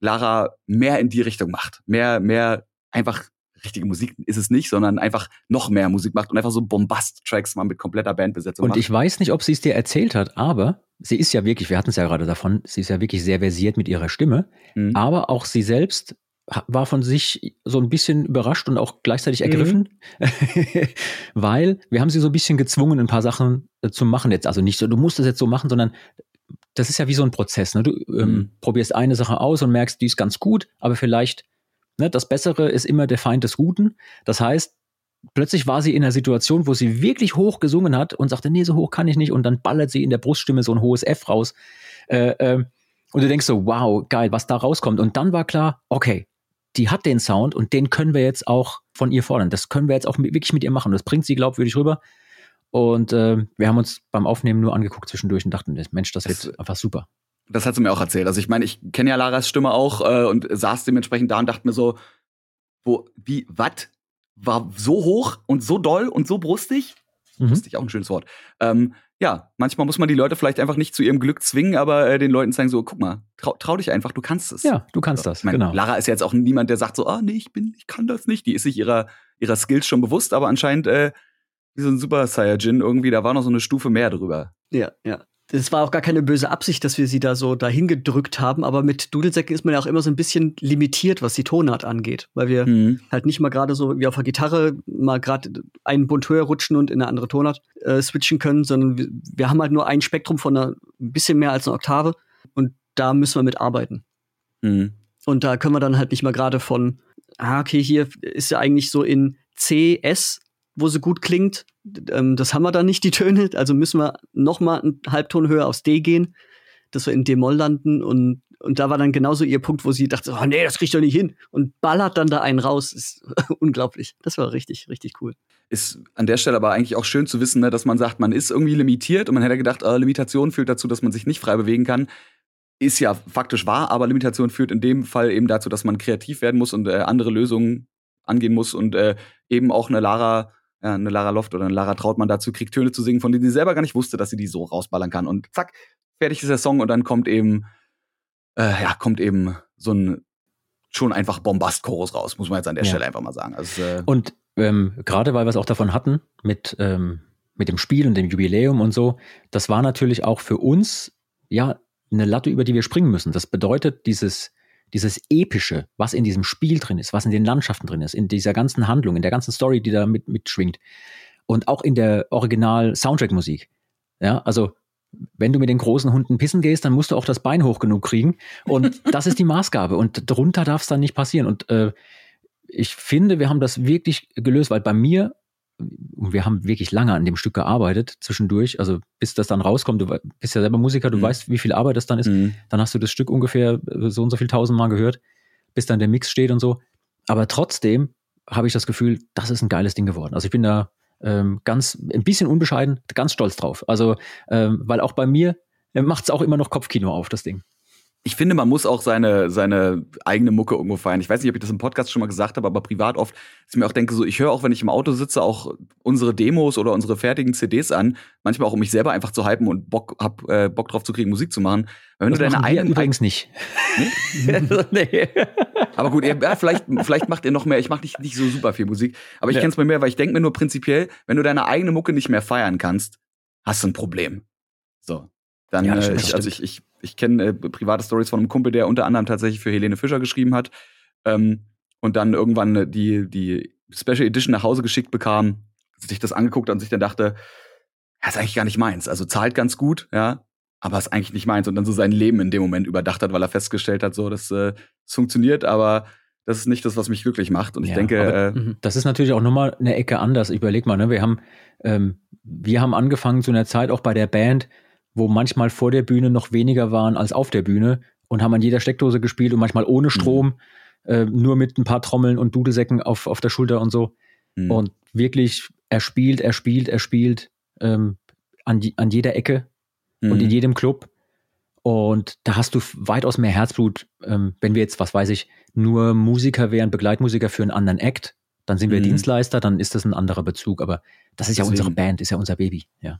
Lara mehr in die Richtung macht. Mehr, mehr einfach richtige Musik ist es nicht, sondern einfach noch mehr Musik macht und einfach so Bombast-Tracks mal mit kompletter Bandbesetzung Und macht. ich weiß nicht, ob sie es dir erzählt hat, aber sie ist ja wirklich, wir hatten es ja gerade davon, sie ist ja wirklich sehr versiert mit ihrer Stimme, Mhm. aber auch sie selbst war von sich so ein bisschen überrascht und auch gleichzeitig ergriffen, weil wir haben sie so ein bisschen gezwungen, ein paar Sachen äh, zu machen jetzt. Also nicht so, du musst das jetzt so machen, sondern das ist ja wie so ein Prozess. Ne? Du ähm, Mhm. probierst eine Sache aus und merkst, die ist ganz gut, aber vielleicht, ne, das Bessere ist immer der Feind des Guten. Das heißt, plötzlich war sie in einer Situation, wo sie wirklich hoch gesungen hat und sagte, nee, so hoch kann ich nicht. Und dann ballert sie in der Bruststimme so ein hohes F raus. Äh, ähm, und du denkst so, wow, geil, was da rauskommt. Und dann war klar, okay, die hat den Sound und den können wir jetzt auch von ihr fordern. Das können wir jetzt auch mit, wirklich mit ihr machen. Das bringt sie glaubwürdig rüber. Und äh, wir haben uns beim Aufnehmen nur angeguckt zwischendurch und dachten, Mensch, das Das- wird einfach super. Das hat sie mir auch erzählt. Also ich meine, ich kenne ja Laras Stimme auch äh, und saß dementsprechend da und dachte mir so, wo, wie, wat? War so hoch und so doll und so brustig? Mhm. Brustig, auch ein schönes Wort. Ähm, ja, manchmal muss man die Leute vielleicht einfach nicht zu ihrem Glück zwingen, aber äh, den Leuten zeigen so, guck mal, trau, trau dich einfach, du kannst es. Ja, du kannst das, Ich meine, genau. Lara ist ja jetzt auch niemand, der sagt so, ah, nee, ich bin, ich kann das nicht. Die ist sich ihrer, ihrer Skills schon bewusst, aber anscheinend äh, wie so ein Super Saiyajin irgendwie, da war noch so eine Stufe mehr drüber. Ja, ja. Es war auch gar keine böse Absicht, dass wir sie da so dahin gedrückt haben, aber mit Dudelsäcken ist man ja auch immer so ein bisschen limitiert, was die Tonart angeht, weil wir Mhm. halt nicht mal gerade so wie auf der Gitarre mal gerade einen Bund höher rutschen und in eine andere Tonart äh, switchen können, sondern wir, wir haben halt nur ein Spektrum von einer, ein bisschen mehr als einer Oktave und da müssen wir mit arbeiten. Mhm. Und da können wir dann halt nicht mal gerade von, ah, okay, hier ist ja eigentlich so in C, S, wo sie gut klingt. Ähm, das haben wir dann nicht, die Töne. Also müssen wir noch mal einen Halbton höher aufs D gehen, dass wir in D-Moll landen. Und, und da war dann genauso ihr Punkt, wo sie dachte, oh nee, das kriegt doch nicht hin. Und ballert dann da einen raus. Ist unglaublich. Das war richtig, richtig cool. Ist an der Stelle aber eigentlich auch schön zu wissen, ne, dass man sagt, man ist irgendwie limitiert und man hätte gedacht, äh, Limitation führt dazu, dass man sich nicht frei bewegen kann. Ist ja faktisch wahr, aber Limitation führt in dem Fall eben dazu, dass man kreativ werden muss und äh, andere Lösungen angehen muss und äh, eben auch eine Lara, ja, eine Lara Loft oder eine Lara Trautmann dazu kriegt, Töne zu singen, von denen sie selber gar nicht wusste, dass sie die so rausballern kann. Und zack, fertig ist der Song und dann kommt eben, äh, ja, kommt eben so ein schon einfach Bombast-Chorus raus, muss man jetzt an der Ja. Stelle einfach mal sagen. Also, äh, Und ähm, gerade weil wir es auch davon hatten, mit, ähm, mit dem Spiel und dem Jubiläum und so, das war natürlich auch für uns ja eine Latte, über die wir springen müssen. Das bedeutet, dieses, dieses Epische, was in diesem Spiel drin ist, was in den Landschaften drin ist, in dieser ganzen Handlung, in der ganzen Story, die da mit, mitschwingt und auch in der Original-Soundtrack-Musik. Ja, also wenn du mit den großen Hunden pissen gehst, dann musst du auch das Bein hoch genug kriegen. Und das ist die Maßgabe. Und drunter darf es dann nicht passieren. Und äh, ich finde, wir haben das wirklich gelöst, weil bei mir, wir haben wirklich lange an dem Stück gearbeitet zwischendurch, also bis das dann rauskommt, du bist ja selber Musiker, du mhm. weißt, wie viel Arbeit das dann ist, mhm. dann hast du das Stück ungefähr so und so viel tausendmal gehört, bis dann der Mix steht und so. Aber trotzdem habe ich das Gefühl, das ist ein geiles Ding geworden. Also ich bin da ähm, ganz, ein bisschen unbescheiden, ganz stolz drauf. Also, ähm, weil auch bei mir äh, macht es auch immer noch Kopfkino auf, das Ding ich finde, man muss auch seine, seine eigene Mucke irgendwo feiern. Ich weiß nicht, ob ich das im Podcast schon mal gesagt habe, aber privat oft, dass ich mir auch denke, so, ich höre auch, wenn ich im Auto sitze, auch unsere Demos oder unsere fertigen CDs an. Manchmal auch, um mich selber einfach zu hypen und Bock, hab, äh, Bock drauf zu kriegen, Musik zu machen. Weil wenn das du deine eigenen. Übrigens nicht. nee? Aber gut, ja, vielleicht, vielleicht macht ihr noch mehr. Ich mache nicht, nicht so super viel Musik. Aber ich ja. kenne es bei mir, weil ich denke mir nur prinzipiell, wenn du deine eigene Mucke nicht mehr feiern kannst, hast du ein Problem. So. Dann, ja, äh, ich, also ich, ich ich kenne äh, private Stories von einem Kumpel, der unter anderem tatsächlich für Helene Fischer geschrieben hat ähm, und dann irgendwann die, die Special Edition nach Hause geschickt bekam, sich das angeguckt hat und sich dann dachte, ja, ist eigentlich gar nicht meins. Also zahlt ganz gut, ja, aber ist eigentlich nicht meins und dann so sein Leben in dem Moment überdacht hat, weil er festgestellt hat, so, das, äh, das funktioniert, aber das ist nicht das, was mich glücklich macht. Und ich ja, denke, äh, mhm. das ist natürlich auch nochmal eine Ecke anders. Ich überleg mal, ne, wir haben, ähm, wir haben angefangen zu einer Zeit auch bei der Band, wo manchmal vor der Bühne noch weniger waren als auf der Bühne und haben an jeder Steckdose gespielt und manchmal ohne mhm. Strom, mhm. äh, nur mit ein paar Trommeln und Dudelsäcken auf, auf der Schulter und so. Mhm. Und wirklich, er spielt, er spielt, er spielt ähm, an, die, an jeder Ecke mhm. und in mhm. jedem Club. Und da hast du weitaus mehr Herzblut, ähm, wenn wir jetzt, was weiß ich, nur Musiker wären, Begleitmusiker für einen anderen Act, dann sind wir mhm. Dienstleister, dann ist das ein anderer Bezug. Aber das ist ja Deswegen. unsere Band, ist ja unser Baby, ja.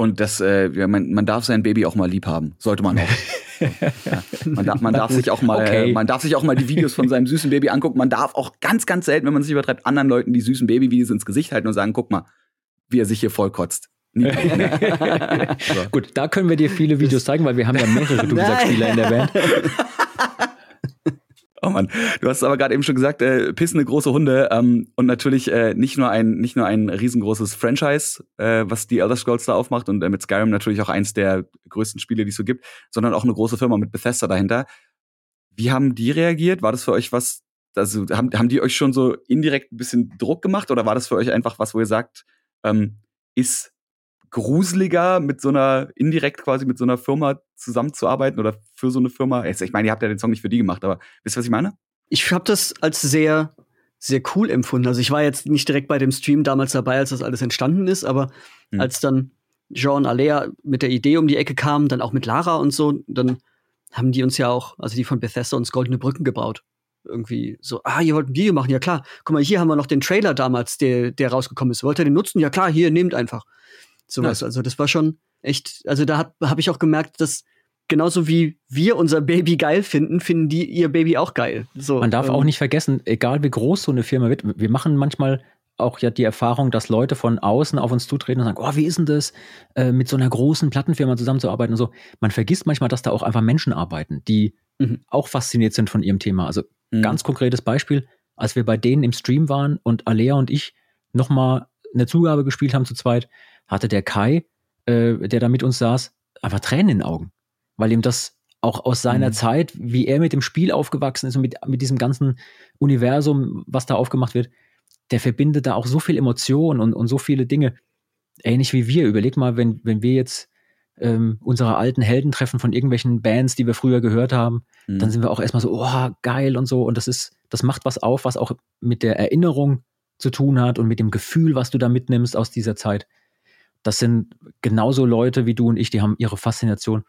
Und das, äh, ja, man, man darf sein Baby auch mal lieb haben. Sollte man auch. ja. man, darf, man darf sich auch mal, okay. man darf sich auch mal die Videos von seinem süßen Baby angucken. Man darf auch ganz, ganz selten, wenn man sich übertreibt, anderen Leuten die süßen Baby-Videos ins Gesicht halten und sagen, guck mal, wie er sich hier vollkotzt. so. Gut, da können wir dir viele Videos zeigen, weil wir haben ja mehrere Dudelsack-Spieler in der Band. Oh Mann, du hast aber gerade eben schon gesagt, äh, pissende große Hunde ähm, und natürlich äh, nicht nur ein nicht nur ein riesengroßes Franchise, äh, was die Elder Scrolls da aufmacht und äh, mit Skyrim natürlich auch eins der größten Spiele, die es so gibt, sondern auch eine große Firma mit Bethesda dahinter. Wie haben die reagiert? War das für euch was? Also haben haben die euch schon so indirekt ein bisschen Druck gemacht oder war das für euch einfach was, wo ihr sagt, ähm, ist gruseliger, mit so einer, indirekt quasi mit so einer Firma zusammenzuarbeiten oder für so eine Firma? Ich meine, ihr habt ja den Song nicht für die gemacht, aber wisst ihr, was ich meine? Ich habe das als sehr, sehr cool empfunden. Also ich war jetzt nicht direkt bei dem Stream damals dabei, als das alles entstanden ist, aber hm. als dann Jean Alea mit der Idee um die Ecke kam, dann auch mit Lara und so, dann haben die uns ja auch, also die von Bethesda uns goldene Brücken gebaut. Irgendwie so, ah, ihr wollt ein Video machen, ja klar. Guck mal, hier haben wir noch den Trailer damals, der, der rausgekommen ist. Wollt ihr den nutzen? Ja klar, hier, nehmt einfach. Sowas. Ja. Also das war schon echt, also da habe ich auch gemerkt, dass genauso wie wir unser Baby geil finden, finden die ihr Baby auch geil. So, Man darf ähm, auch nicht vergessen, egal wie groß so eine Firma wird, wir machen manchmal auch ja die Erfahrung, dass Leute von außen auf uns zutreten und sagen, oh, wie ist denn das, äh, mit so einer großen Plattenfirma zusammenzuarbeiten und so. Man vergisst manchmal, dass da auch einfach Menschen arbeiten, die mhm. auch fasziniert sind von ihrem Thema. Also mhm. ganz konkretes Beispiel, als wir bei denen im Stream waren und Alea und ich nochmal eine Zugabe gespielt haben zu zweit, hatte der Kai, äh, der da mit uns saß, einfach Tränen in den Augen. Weil ihm das auch aus seiner mhm. Zeit, wie er mit dem Spiel aufgewachsen ist und mit, mit diesem ganzen Universum, was da aufgemacht wird, der verbindet da auch so viel Emotion und, und so viele Dinge. Ähnlich wie wir. Überleg mal, wenn, wenn wir jetzt ähm, unsere alten Helden treffen von irgendwelchen Bands, die wir früher gehört haben, mhm. dann sind wir auch erstmal so, oh, geil und so. Und das ist, das macht was auf, was auch mit der Erinnerung zu tun hat und mit dem Gefühl, was du da mitnimmst aus dieser Zeit das sind genauso Leute wie du und ich, die haben ihre Faszination.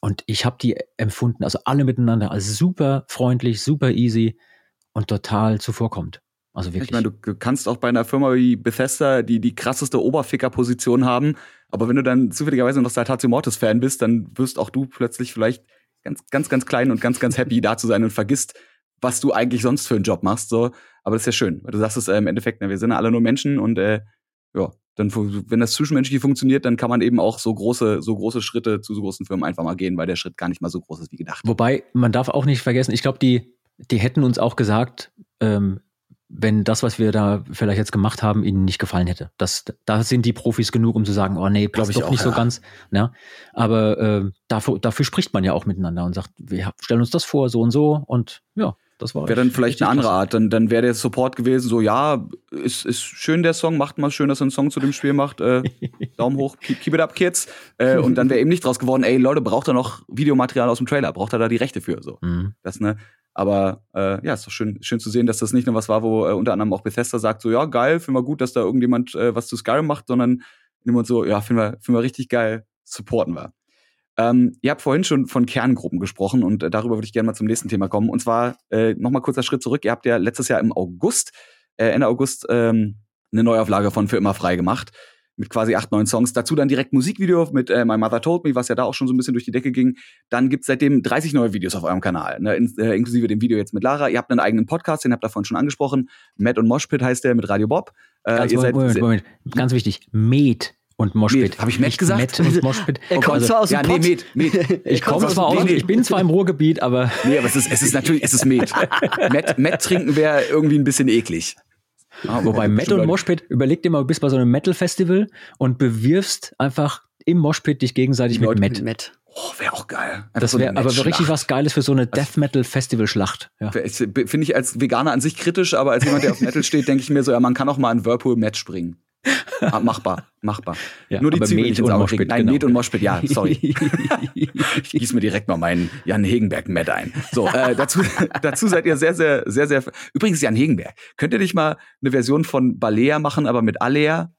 Und ich habe die empfunden, also alle miteinander, als super freundlich, super easy und total zuvorkommt. Also wirklich. Ich meine, du kannst auch bei einer Firma wie Bethesda die, die krasseste Oberficker-Position haben, aber wenn du dann zufälligerweise noch Saltatio Mortis-Fan bist, dann wirst auch du plötzlich vielleicht ganz, ganz, ganz klein und ganz, ganz happy da zu sein und vergisst, was du eigentlich sonst für einen Job machst. So, aber das ist ja schön, weil du sagst es äh, im Endeffekt, ne, wir sind alle nur Menschen und äh, ja, dann wenn das zwischenmenschlich funktioniert, dann kann man eben auch so große, so große Schritte zu so großen Firmen einfach mal gehen, weil der Schritt gar nicht mal so groß ist wie gedacht. Wobei man darf auch nicht vergessen, ich glaube, die die hätten uns auch gesagt, ähm, wenn das, was wir da vielleicht jetzt gemacht haben, ihnen nicht gefallen hätte. Das, da sind die Profis genug, um zu sagen, oh nee, passt doch auch, nicht ja. so ganz. Ja, aber äh, dafür, dafür spricht man ja auch miteinander und sagt, wir stellen uns das vor, so und so und ja. Das war wäre dann vielleicht eine andere. Art. Dann, dann wäre der Support gewesen, so ja, ist, ist schön der Song, macht mal schön, dass er einen Song zu dem Spiel macht. Äh, Daumen hoch, keep, keep, it up, Kids. Äh, und dann wäre eben nicht draus geworden, ey Leute, braucht er noch Videomaterial aus dem Trailer? Braucht er da die Rechte für? So. Mhm. Das, ne? Aber äh, ja, ist doch schön, schön zu sehen, dass das nicht nur was war, wo äh, unter anderem auch Bethesda sagt, so ja, geil, finden wir gut, dass da irgendjemand äh, was zu Skyrim macht, sondern jemand so, ja, finden wir, finden wir richtig geil, supporten wir. Ähm, ihr habt vorhin schon von Kerngruppen gesprochen und äh, darüber würde ich gerne mal zum nächsten Thema kommen. Und zwar äh, nochmal kurzer Schritt zurück. Ihr habt ja letztes Jahr im August, äh, Ende August, ähm, eine Neuauflage von Für immer frei gemacht mit quasi acht, neun Songs. Dazu dann direkt Musikvideo mit äh, My Mother Told Me, was ja da auch schon so ein bisschen durch die Decke ging. Dann gibt's seitdem 30 neue Videos auf eurem Kanal, ne? In, äh, inklusive dem Video jetzt mit Lara. Ihr habt einen eigenen Podcast, den habt ihr vorhin schon angesprochen. Matt und Moshpit heißt der mit Radio Bob. Äh, ganz, ihr Moment, Moment, Moment. ganz wichtig, Med und Moshpit. Habe ich Matt gesagt? Matt und Moshpit. er kommt also, zwar aus dem ja, nee, Met, Met. Ich komme zwar aus, nee, nee. ich bin zwar im Ruhrgebiet, aber Nee, aber es ist, es ist natürlich, es ist Met. Matt, Matt trinken wäre irgendwie ein bisschen eklig. Ah, Wobei Metal und Moshpit, überleg dir mal, du bist bei so einem Metal-Festival und bewirfst einfach im Moshpit dich gegenseitig mit Met. Met. Oh, wäre auch geil. Einfach das wäre so aber richtig was Geiles für so eine Death Metal Festival Schlacht. Ja. Finde ich als Veganer an sich kritisch, aber als jemand, der auf Metal steht, denke ich mir so, ja, man kann auch mal ein Whirlpool Match springen. Ah, machbar, machbar. Ja, Nur die Zwiebeln ins Auge Nein, genau. Met und Moshpit, ja, sorry. ich gieße mir direkt mal meinen Jan Hegenberg Met ein. So, äh, dazu, dazu seid ihr sehr, sehr, sehr, sehr. Übrigens, Jan Hegenberg, könnt ihr nicht mal eine Version von Balea machen, aber mit Alea?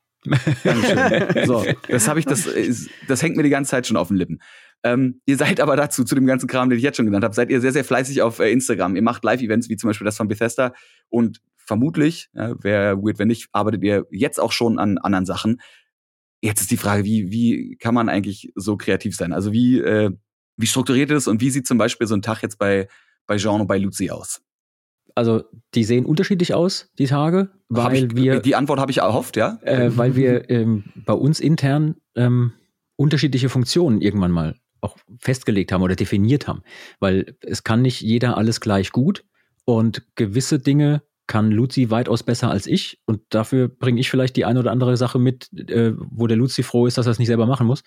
Dankeschön. So, das habe ich, das, das hängt mir die ganze Zeit schon auf den Lippen. Ähm, ihr seid aber dazu, zu dem ganzen Kram, den ich jetzt schon genannt habe, seid ihr sehr, sehr fleißig auf äh, Instagram. Ihr macht Live-Events, wie zum Beispiel das von Bethesda. Und vermutlich, ja, wäre weird, wenn nicht, arbeitet ihr jetzt auch schon an anderen Sachen. Jetzt ist die Frage, wie, wie kann man eigentlich so kreativ sein? Also wie, äh, wie strukturiert ist und wie sieht zum Beispiel so ein Tag jetzt bei, bei Jean und bei Luzi aus? Also die sehen unterschiedlich aus, die Tage, weil ich, wir. Die Antwort habe ich erhofft, ja. Äh, weil wir ähm, bei uns intern ähm, unterschiedliche Funktionen irgendwann mal auch festgelegt haben oder definiert haben. Weil es kann nicht jeder alles gleich gut und gewisse Dinge kann Luzi weitaus besser als ich und dafür bringe ich vielleicht die eine oder andere Sache mit, äh, wo der Luzi froh ist, dass er es nicht selber machen muss.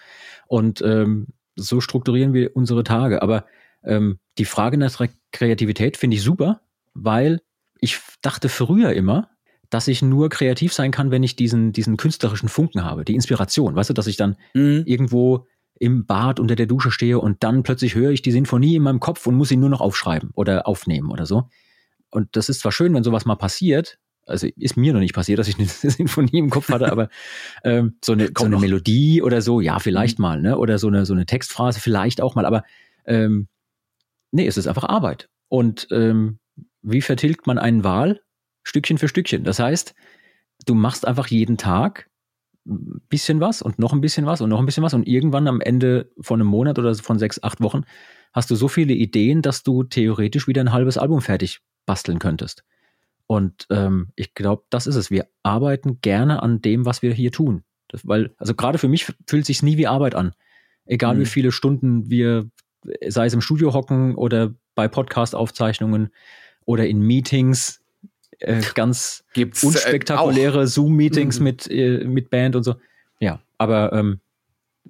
Und ähm, so strukturieren wir unsere Tage. Aber ähm, die Frage nach Kreativität finde ich super, weil ich dachte früher immer, dass ich nur kreativ sein kann, wenn ich diesen, diesen künstlerischen Funken habe, die Inspiration. Weißt du, dass ich dann mhm. irgendwo im Bad unter der Dusche stehe und dann plötzlich höre ich die Sinfonie in meinem Kopf und muss sie nur noch aufschreiben oder aufnehmen oder so. Und das ist zwar schön, wenn sowas mal passiert, also ist mir noch nicht passiert, dass ich eine Sinfonie im Kopf hatte, aber ähm, so eine, so eine Melodie oder so, ja, vielleicht mhm. mal, ne? Oder so eine, so eine Textphrase, vielleicht auch mal, aber ähm, nee, es ist einfach Arbeit. Und ähm, wie vertilgt man einen Wal? Stückchen für Stückchen. Das heißt, du machst einfach jeden Tag ein bisschen was und noch ein bisschen was und noch ein bisschen was und irgendwann am Ende von einem Monat oder von sechs, acht Wochen hast du so viele Ideen, dass du theoretisch wieder ein halbes Album fertig basteln könntest. Und ähm, ich glaube, das ist es. Wir arbeiten gerne an dem, was wir hier tun. Das, weil, also gerade für mich fühlt sich nie wie Arbeit an. Egal mhm. wie viele Stunden wir, sei es im Studio hocken oder bei Podcast-Aufzeichnungen oder in Meetings, äh, ganz Gibt's, äh, unspektakuläre äh, Zoom-Meetings mhm. mit, äh, mit Band und so. Ja, aber ähm,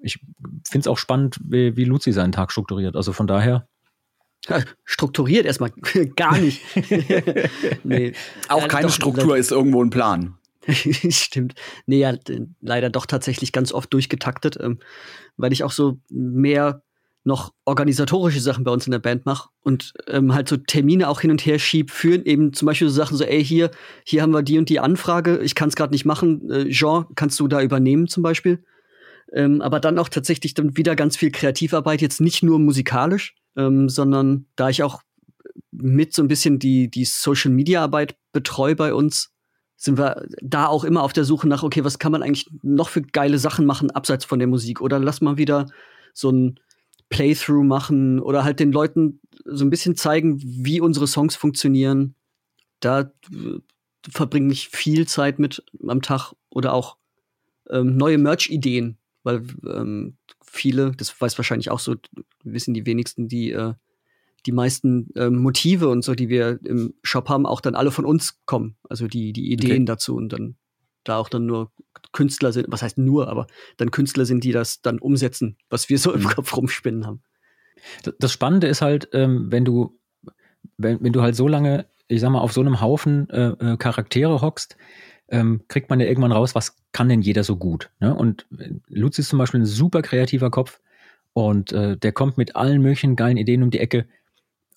ich finde es auch spannend, wie, wie Luzi seinen Tag strukturiert. Also von daher Strukturiert erstmal gar nicht. nee. Auch ja, keine doch, Struktur ist irgendwo ein Plan. Stimmt. Nee, ja, leider doch tatsächlich ganz oft durchgetaktet, ähm, weil ich auch so mehr noch organisatorische Sachen bei uns in der Band mache und ähm, halt so Termine auch hin und her schieb führen eben zum Beispiel so Sachen so ey hier hier haben wir die und die Anfrage ich kann es gerade nicht machen äh, Jean kannst du da übernehmen zum Beispiel ähm, aber dann auch tatsächlich dann wieder ganz viel Kreativarbeit jetzt nicht nur musikalisch ähm, sondern da ich auch mit so ein bisschen die, die Social Media Arbeit betreue bei uns, sind wir da auch immer auf der Suche nach, okay, was kann man eigentlich noch für geile Sachen machen, abseits von der Musik? Oder lass mal wieder so ein Playthrough machen oder halt den Leuten so ein bisschen zeigen, wie unsere Songs funktionieren. Da äh, verbringe ich viel Zeit mit am Tag oder auch ähm, neue Merch-Ideen, weil ähm, viele, das weiß wahrscheinlich auch so, wissen die wenigsten, die äh, die meisten äh, Motive und so, die wir im Shop haben, auch dann alle von uns kommen. Also die, die Ideen okay. dazu und dann da auch dann nur Künstler sind, was heißt nur, aber dann Künstler sind, die das dann umsetzen, was wir so im mhm. Kopf rumspinnen haben. Das Spannende ist halt, ähm, wenn du, wenn, wenn du halt so lange, ich sag mal, auf so einem Haufen äh, äh, Charaktere hockst, ähm, kriegt man ja irgendwann raus, was kann denn jeder so gut. Ne? Und äh, Lutz ist zum Beispiel ein super kreativer Kopf und äh, der kommt mit allen möglichen geilen Ideen um die Ecke.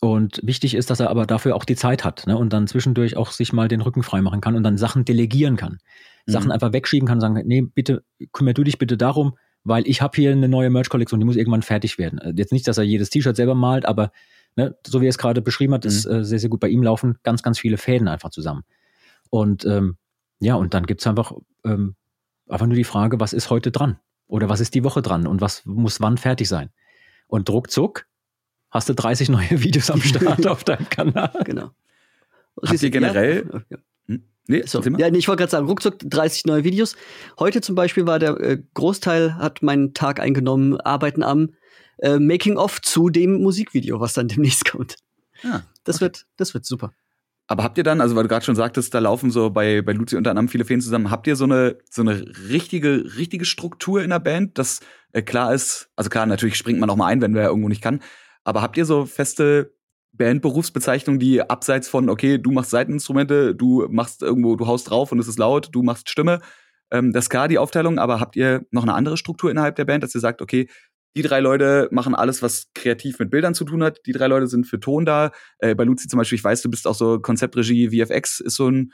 Und wichtig ist, dass er aber dafür auch die Zeit hat ne? und dann zwischendurch auch sich mal den Rücken frei machen kann und dann Sachen delegieren kann. Mhm. Sachen einfach wegschieben kann und sagen, nee, bitte, kümmere du dich bitte darum, weil ich habe hier eine neue Merch-Kollektion, die muss irgendwann fertig werden. Äh, jetzt nicht, dass er jedes T-Shirt selber malt, aber ne, so wie er es gerade beschrieben hat, mhm. ist äh, sehr, sehr gut. Bei ihm laufen ganz, ganz viele Fäden einfach zusammen. Und ähm, ja, und dann gibt's einfach, ähm, einfach nur die Frage, was ist heute dran? Oder was ist die Woche dran? Und was muss wann fertig sein? Und ruckzuck hast du 30 neue Videos am Start auf deinem Kanal. Genau. Habt ihr generell, ja, Nee, so. ja, nee, ich wollte gerade sagen, ruckzuck 30 neue Videos. Heute zum Beispiel war der äh, Großteil, hat meinen Tag eingenommen, Arbeiten am äh, Making-of zu dem Musikvideo, was dann demnächst kommt. Ah, das, okay. wird, das wird super. Aber habt ihr dann, also weil du gerade schon sagtest, da laufen so bei, bei Luzi unter anderem viele Fäden zusammen, habt ihr so eine, so eine richtige, richtige Struktur in der Band, dass äh, klar ist, also klar, natürlich springt man auch mal ein, wenn wer irgendwo nicht kann, aber habt ihr so feste Bandberufsbezeichnung, die abseits von, okay, du machst Seiteninstrumente, du machst irgendwo, du haust drauf und es ist laut, du machst Stimme. Ähm, das ist klar, die Aufteilung, aber habt ihr noch eine andere Struktur innerhalb der Band, dass ihr sagt, okay, die drei Leute machen alles, was kreativ mit Bildern zu tun hat. Die drei Leute sind für Ton da. Äh, bei Luzi zum Beispiel, ich weiß, du bist auch so Konzeptregie, VFX ist so ein,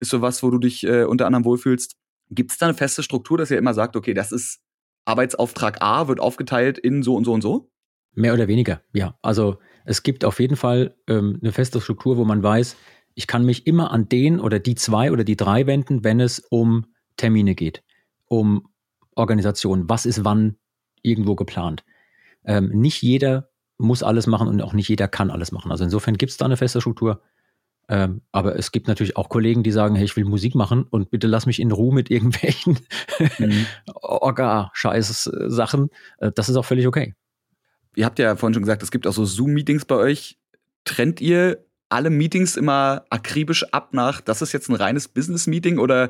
ist so was, wo du dich äh, unter anderem wohlfühlst. Gibt es da eine feste Struktur, dass ihr immer sagt, okay, das ist Arbeitsauftrag A, wird aufgeteilt in so und so und so? Mehr oder weniger, ja. Also es gibt auf jeden Fall ähm, eine feste Struktur, wo man weiß, ich kann mich immer an den oder die zwei oder die drei wenden, wenn es um Termine geht, um Organisation. Was ist wann irgendwo geplant? Ähm, nicht jeder muss alles machen und auch nicht jeder kann alles machen. Also insofern gibt es da eine feste Struktur. Ähm, aber es gibt natürlich auch Kollegen, die sagen, hey, ich will Musik machen und bitte lass mich in Ruhe mit irgendwelchen mhm. Orga-Scheiß-Sachen. Äh, das ist auch völlig okay ihr habt ja vorhin schon gesagt, es gibt auch so Zoom-Meetings bei euch. Trennt ihr alle Meetings immer akribisch ab nach, das ist jetzt ein reines Business-Meeting oder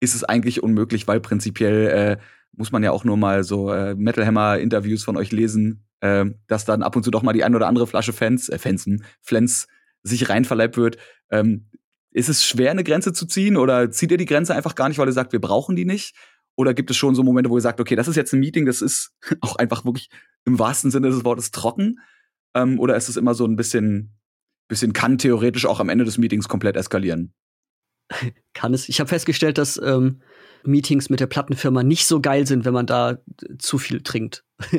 ist es eigentlich unmöglich, weil prinzipiell äh, muss man ja auch nur mal so äh, Metal Hammer-Interviews von euch lesen, äh, dass dann ab und zu doch mal die ein oder andere Flasche Fans, äh, Fansen, Flens sich reinverleibt wird. Ähm, ist es schwer, eine Grenze zu ziehen oder zieht ihr die Grenze einfach gar nicht, weil ihr sagt, wir brauchen die nicht? Oder gibt es schon so Momente, wo ihr sagt, okay, das ist jetzt ein Meeting, das ist auch einfach wirklich im wahrsten Sinne des Wortes trocken? Ähm, oder ist es immer so ein bisschen, bisschen kann theoretisch auch am Ende des Meetings komplett eskalieren? Kann es. Ich habe festgestellt, dass ähm, Meetings mit der Plattenfirma nicht so geil sind, wenn man da zu viel trinkt.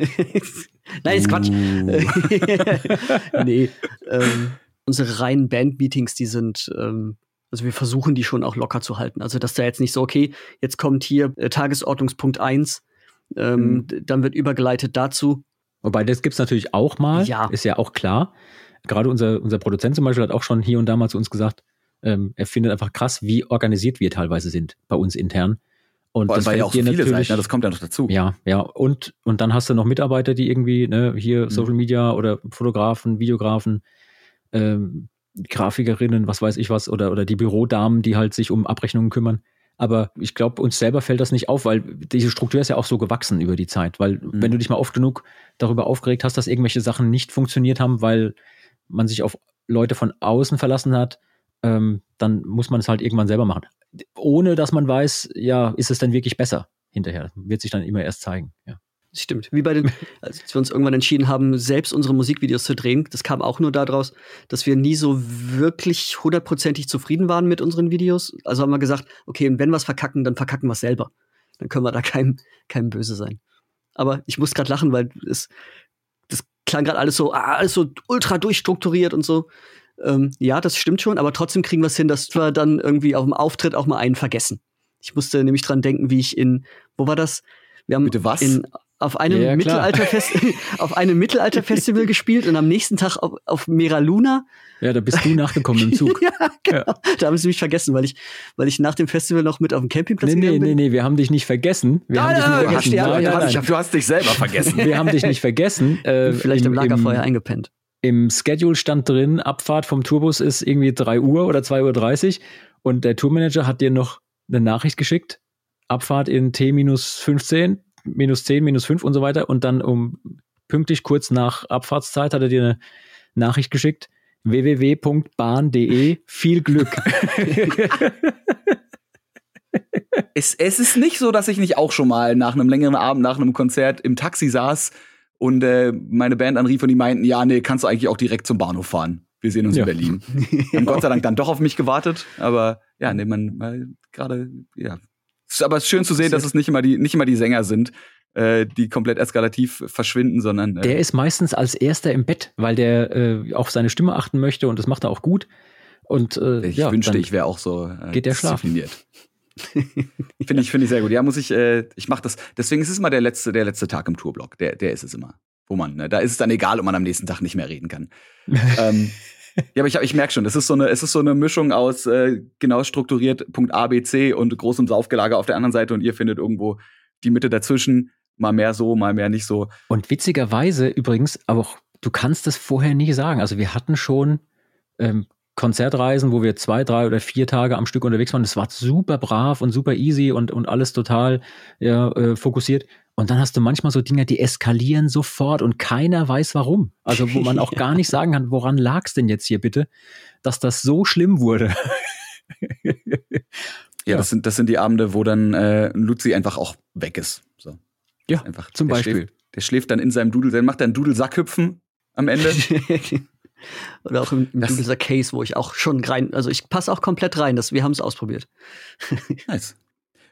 Nein, ist Quatsch. Uh. nee. Ähm, unsere reinen Band-Meetings, die sind ähm, also wir versuchen die schon auch locker zu halten. Also dass da jetzt nicht so, okay, jetzt kommt hier äh, Tagesordnungspunkt 1, ähm, mhm. dann wird übergeleitet dazu. Wobei, das gibt's natürlich auch mal, ja. ist ja auch klar. Gerade unser, unser Produzent zum Beispiel hat auch schon hier und da mal zu uns gesagt, ähm, er findet einfach krass, wie organisiert wir teilweise sind bei uns intern. Und das weil ja auch so viele seid, ne? das kommt ja noch dazu. Ja, ja. Und, und dann hast du noch Mitarbeiter, die irgendwie, ne, hier mhm. Social Media oder Fotografen, Videografen, ähm, Grafikerinnen, was weiß ich was, oder, oder die Bürodamen, die halt sich um Abrechnungen kümmern. Aber ich glaube, uns selber fällt das nicht auf, weil diese Struktur ist ja auch so gewachsen über die Zeit. Weil mhm. wenn du dich mal oft genug darüber aufgeregt hast, dass irgendwelche Sachen nicht funktioniert haben, weil man sich auf Leute von außen verlassen hat, ähm, dann muss man es halt irgendwann selber machen. Ohne dass man weiß, ja, ist es denn wirklich besser hinterher? Wird sich dann immer erst zeigen. Ja. Stimmt. Wie bei den, als wir uns irgendwann entschieden haben, selbst unsere Musikvideos zu drehen, das kam auch nur daraus, dass wir nie so wirklich hundertprozentig zufrieden waren mit unseren Videos. Also haben wir gesagt, okay, und wenn wir es verkacken, dann verkacken wir es selber. Dann können wir da keinem, keinem böse sein. Aber ich muss gerade lachen, weil es, das klang gerade alles so, ah, alles so ultra durchstrukturiert und so. Ähm, ja, das stimmt schon, aber trotzdem kriegen wir es hin, dass wir dann irgendwie auf dem Auftritt auch mal einen vergessen. Ich musste nämlich dran denken, wie ich in, wo war das? Wir haben Bitte was? In, auf einem Ja. Mittelalterfest auf einem Mittelalterfestival gespielt und am nächsten Tag auf, auf Mera Luna. Ja, da bist du nachgekommen im Zug. Ja, genau. Da haben sie mich vergessen, weil ich, weil ich nach dem Festival noch mit auf dem Campingplatz Nee, nee, gegangen nee, bin. nee, wir haben dich nicht vergessen. Wir Nein, haben nein, dich nicht du vergessen. hast- Nein, du nein, hast- nein. Du hast dich selber vergessen. Wir haben dich nicht vergessen. Äh, Vielleicht im, Lagerfeuer eingepennt. Im Schedule stand drin, Abfahrt vom Tourbus ist irgendwie 3 Uhr oder 2.30 Uhr und der Tourmanager hat dir noch eine Nachricht geschickt, Abfahrt in T minus 15, minus 10, minus 5 und so weiter und dann um pünktlich kurz nach Abfahrtszeit hat er dir eine Nachricht geschickt, www.bahn.de, viel Glück. Es, es ist nicht so, dass ich nicht auch schon mal nach einem längeren Abend, nach einem Konzert im Taxi saß und äh, meine Band anrief und die meinten, ja, nee, kannst du eigentlich auch direkt zum Bahnhof fahren. Wir sehen uns Ja. in Berlin. Haben Gott sei Dank dann doch auf mich gewartet, aber ja, nee, man weil gerade, ja. Es ist aber schön zu sehen, dass es nicht immer die, nicht immer die Sänger sind, äh, die komplett eskalativ verschwinden, sondern äh, Der ist meistens als erster im Bett, weil der äh, auf seine Stimme achten möchte und das macht er auch gut. Und äh, ich ja, wünschte, ich wäre auch so äh, geht der schlafen. diszipliniert. Finde ich, finde ich sehr gut. Ja, muss ich, äh, ich mache das. Deswegen ist es immer der letzte, der letzte Tag im Tourblock. Der, der ist es immer. Wo man, ne, da ist es dann egal, ob man am nächsten Tag nicht mehr reden kann. ähm, ja, aber ich, ich merke schon, es ist so eine, es ist so eine Mischung aus äh, genau strukturiert Punkt A, B, C und großem Saufgelager auf der anderen Seite und ihr findet irgendwo die Mitte dazwischen. Mal mehr so, mal mehr nicht so. Und witzigerweise übrigens, aber auch, du kannst das vorher nie sagen. Also wir hatten schon ähm, Konzertreisen, wo wir zwei, drei oder vier Tage am Stück unterwegs waren. Das war super brav und super easy und, und alles total ja, äh, fokussiert. Und dann hast du manchmal so Dinge, die eskalieren sofort und keiner weiß warum. Also wo man auch gar nicht sagen kann, woran lag's denn jetzt hier bitte, dass das so schlimm wurde. Ja, Ja. Das, sind, das sind die Abende, wo dann äh, Luzi einfach auch weg ist. So. Ja, einfach, zum Beispiel. Schläft, der schläft dann in seinem Dudel, dann macht er einen Dudelsackhüpfen am Ende. Oder auch im, im dieser Case, wo ich auch schon rein, also ich passe auch komplett rein. Das, wir haben es ausprobiert. Nice.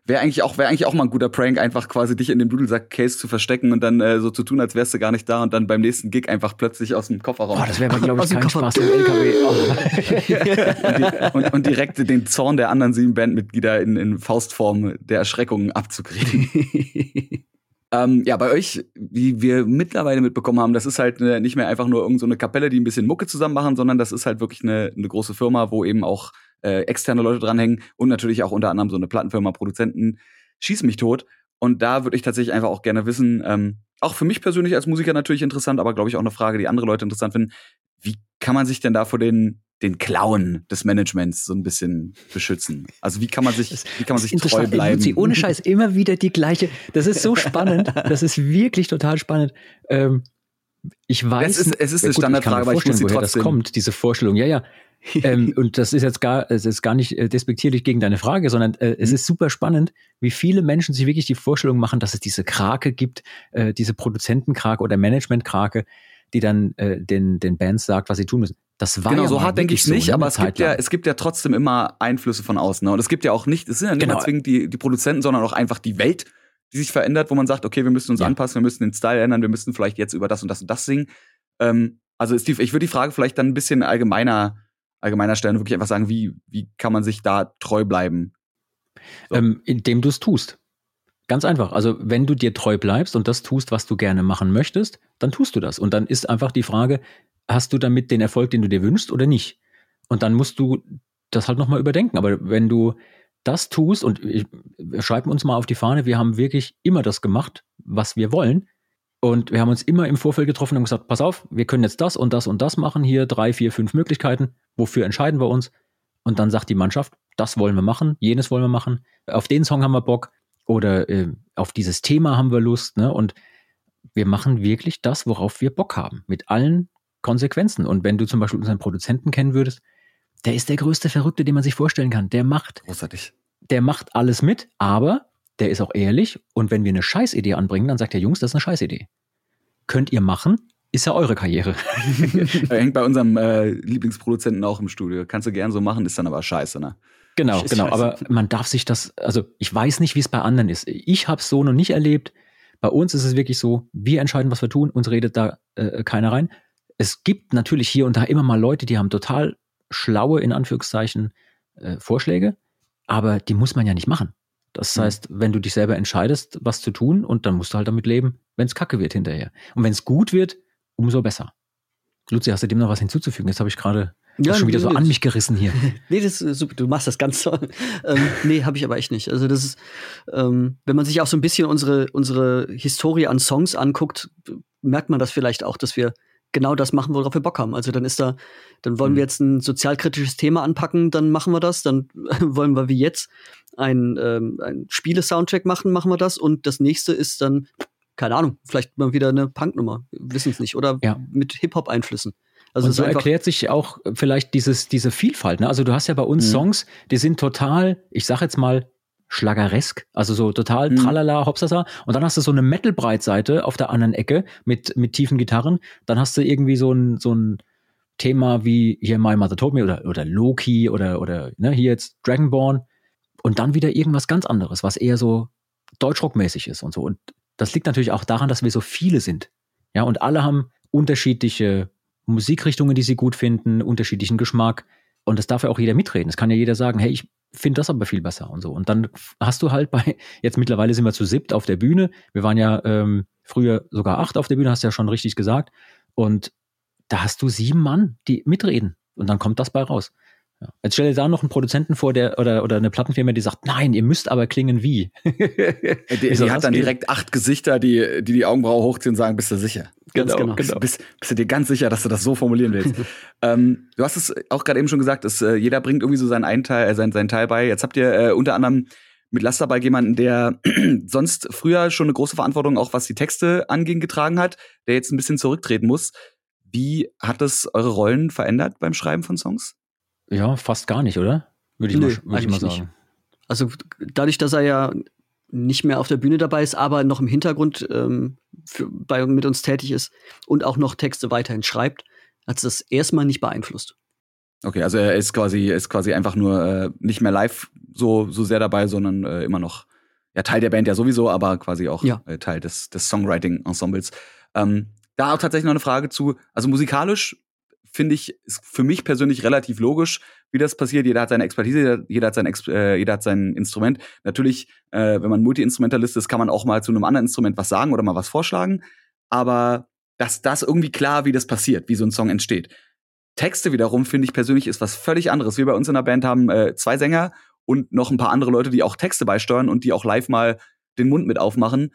Wäre eigentlich auch, wäre eigentlich auch mal ein guter Prank, einfach quasi dich in dem Dudelsack-Case zu verstecken und dann äh, so zu tun, als wärst du gar nicht da und dann beim nächsten Gig einfach plötzlich aus dem Kofferraum Boah, das wäre aber, glaube Aus ich, dem kein Koffer- Spaß im LKW. Oh. und, die, und, und direkt den Zorn der anderen sieben Bandmitglieder in, in Faustform der Erschreckung abzukriegen. Ähm, ja, bei euch, wie wir mittlerweile mitbekommen haben, das ist halt äh, nicht mehr einfach nur irgendeine so eine Kapelle, die ein bisschen Mucke zusammen machen, sondern das ist halt wirklich eine, eine große Firma, wo eben auch äh, externe Leute dranhängen und natürlich auch unter anderem so eine Plattenfirma, Produzenten, schieß mich tot. Und da würde ich tatsächlich einfach auch gerne wissen, ähm, auch für mich persönlich als Musiker natürlich interessant, aber glaube ich auch eine Frage, die andere Leute interessant finden. Wie kann man sich denn da vor den, den Klauen des Managements so ein bisschen beschützen? Also wie kann man sich, wie kann man sich treu bleiben? Luzi, ohne Scheiß, immer wieder die gleiche. Das ist so spannend. Das ist wirklich total spannend. Ähm, ich weiß. Es ist- es ist eine gut, Standardfrage, aber mir ich muss sie woher trotzdem- das kommt, diese Vorstellung. Ja, ja. ähm, und das ist jetzt gar, es ist gar nicht äh, despektierlich gegen deine Frage, sondern äh, es Mhm. ist super spannend, wie viele Menschen sich wirklich die Vorstellung machen, dass es diese Krake gibt, äh, diese Produzentenkrake oder Managementkrake, die dann äh, den, den Bands sagt, was sie tun müssen. Das war Genau, ja so hart denke ich nicht, so, ne, aber es gibt ja, es gibt ja trotzdem immer Einflüsse von außen. Ne? Und es gibt ja auch nicht, es sind ja nicht Genau. zwingend die, die Produzenten, sondern auch einfach die Welt, die sich verändert, wo man sagt, okay, wir müssen uns Ja. anpassen, wir müssen den Style ändern, wir müssen vielleicht jetzt über das und das und das singen. Ähm, also die, ich würde die Frage vielleicht dann ein bisschen allgemeiner, allgemeiner stellen, und wirklich einfach sagen, wie, wie kann man sich da treu bleiben? So. Ähm, indem du es tust. Ganz einfach. Also, wenn du dir treu bleibst und das tust, was du gerne machen möchtest, dann tust du das. Und dann ist einfach die Frage, hast du damit den Erfolg, den du dir wünschst oder nicht? Und dann musst du das halt nochmal überdenken. Aber wenn du das tust, und ich, schreiben uns mal auf die Fahne, wir haben wirklich immer das gemacht, was wir wollen. Und wir haben uns immer im Vorfeld getroffen und gesagt, pass auf, wir können jetzt das und das und das machen, hier drei, vier, fünf Möglichkeiten, wofür entscheiden wir uns? Und dann sagt die Mannschaft, das wollen wir machen, jenes wollen wir machen, auf den Song haben wir Bock oder äh, auf dieses Thema haben wir Lust. Ne? Und wir machen wirklich das, worauf wir Bock haben, mit allen Konsequenzen. Und wenn du zum Beispiel unseren Produzenten kennen würdest, der ist der größte Verrückte, den man sich vorstellen kann. Der macht, Großartig. der macht alles mit, aber der ist auch ehrlich. Und wenn wir eine Scheißidee anbringen, dann sagt der Jungs, das ist eine Scheißidee. Könnt ihr machen, ist ja eure Karriere. Er hängt bei unserem äh, Lieblingsproduzenten auch im Studio. Kannst du gern so machen, ist dann aber scheiße, ne? Genau, Ist genau. scheiße. Aber man darf sich das, also ich weiß nicht, wie es bei anderen ist. Ich habe es so noch nicht erlebt. Bei uns ist es wirklich so, wir entscheiden, was wir tun, uns redet da äh, keiner rein. Es gibt natürlich hier und da immer mal Leute, die haben total schlaue, in Anführungszeichen, äh, Vorschläge, aber die muss man ja nicht machen. Das heißt, wenn du dich selber entscheidest, was zu tun, und dann musst du halt damit leben, wenn es kacke wird hinterher. Und wenn es gut wird, umso besser. Luzi, hast du dem noch was hinzuzufügen? Jetzt habe ich gerade ja, schon wieder so an mich gerissen hier. nee, das ist super. Du machst das ganz toll. ähm, nee, habe ich aber echt nicht. Also das ist, ähm, wenn man sich auch so ein bisschen unsere unsere Historie an Songs anguckt, merkt man das vielleicht auch, dass wir genau das machen, worauf wir Bock haben. Also dann ist da, dann wollen mhm. wir jetzt ein sozialkritisches Thema anpacken, dann machen wir das. Dann wollen wir wie jetzt ein, ähm, ein Spiele-Soundtrack machen, machen wir das. Und das nächste ist dann, keine Ahnung, vielleicht mal wieder eine Punknummer, wissen es nicht. Oder ja. mit Hip-Hop-Einflüssen. Also und so erklärt sich auch vielleicht dieses, diese Vielfalt. Ne? Also du hast ja bei uns mhm. Songs, die sind total, ich sag jetzt mal, schlageresk, also so total mhm. tralala, hopsasa. Und dann hast du so eine Metal-Breitseite auf der anderen Ecke mit, mit tiefen Gitarren. Dann hast du irgendwie so ein, so ein Thema wie hier My Mother Told Me oder, oder Loki oder, oder ne, hier jetzt Dragonborn. Und dann wieder irgendwas ganz anderes, was eher so Deutschrockmäßig ist und so. Und das liegt natürlich auch daran, dass wir so viele sind. Ja, und alle haben unterschiedliche Musikrichtungen, die sie gut finden, unterschiedlichen Geschmack. Und das darf ja auch jeder mitreden. Es kann ja jeder sagen, hey, ich finde das aber viel besser und so. Und dann hast du halt bei, jetzt mittlerweile sind wir zu siebt auf der Bühne. Wir waren ja ähm, früher sogar acht auf der Bühne, hast du ja schon richtig gesagt. Und da hast du sieben Mann, die mitreden. Und dann kommt das bei raus. Ja. Jetzt stell dir da noch einen Produzenten vor, der oder, oder eine Plattenfirma, die sagt, nein, ihr müsst aber klingen wie. die, die hat dann direkt acht Gesichter, die, die die Augenbraue hochziehen und sagen, bist du sicher? Genau, genau. Bist, bist, bist, du dir ganz sicher, dass du das so formulieren willst? ähm, du hast es auch gerade eben schon gesagt, dass äh, jeder bringt irgendwie so seinen, einen Teil, äh, seinen, seinen Teil bei. Jetzt habt ihr äh, unter anderem mit Lasterbike jemanden, der sonst früher schon eine große Verantwortung, auch was die Texte anging, getragen hat, der jetzt ein bisschen zurücktreten muss. Wie hat das eure Rollen verändert beim Schreiben von Songs? Ja, fast gar nicht, oder? Würde ich, nee, mal, würd ich mal sagen. Nicht. Also dadurch, dass er ja nicht mehr auf der Bühne dabei ist, aber noch im Hintergrund ähm, für, bei, mit uns tätig ist und auch noch Texte weiterhin schreibt, hat es das erstmal nicht beeinflusst. Okay, also er ist quasi, ist quasi einfach nur äh, nicht mehr live so, so sehr dabei, sondern äh, immer noch ja, Teil der Band ja sowieso, aber quasi auch ja. äh, Teil des, des Songwriting-Ensembles. Ähm, da auch tatsächlich noch eine Frage zu, also musikalisch finde ich, ist für mich persönlich relativ logisch, wie das passiert. Jeder hat seine Expertise, jeder hat sein, äh, jeder hat sein Instrument. Natürlich, äh, wenn man Multi-Instrumentalist ist, kann man auch mal zu einem anderen Instrument was sagen oder mal was vorschlagen. Aber dass das irgendwie klar, wie das passiert, wie so ein Song entsteht. Texte wiederum, finde ich persönlich, ist was völlig anderes. Wir bei uns in der Band haben äh, zwei Sänger und noch ein paar andere Leute, die auch Texte beisteuern und die auch live mal den Mund mit aufmachen.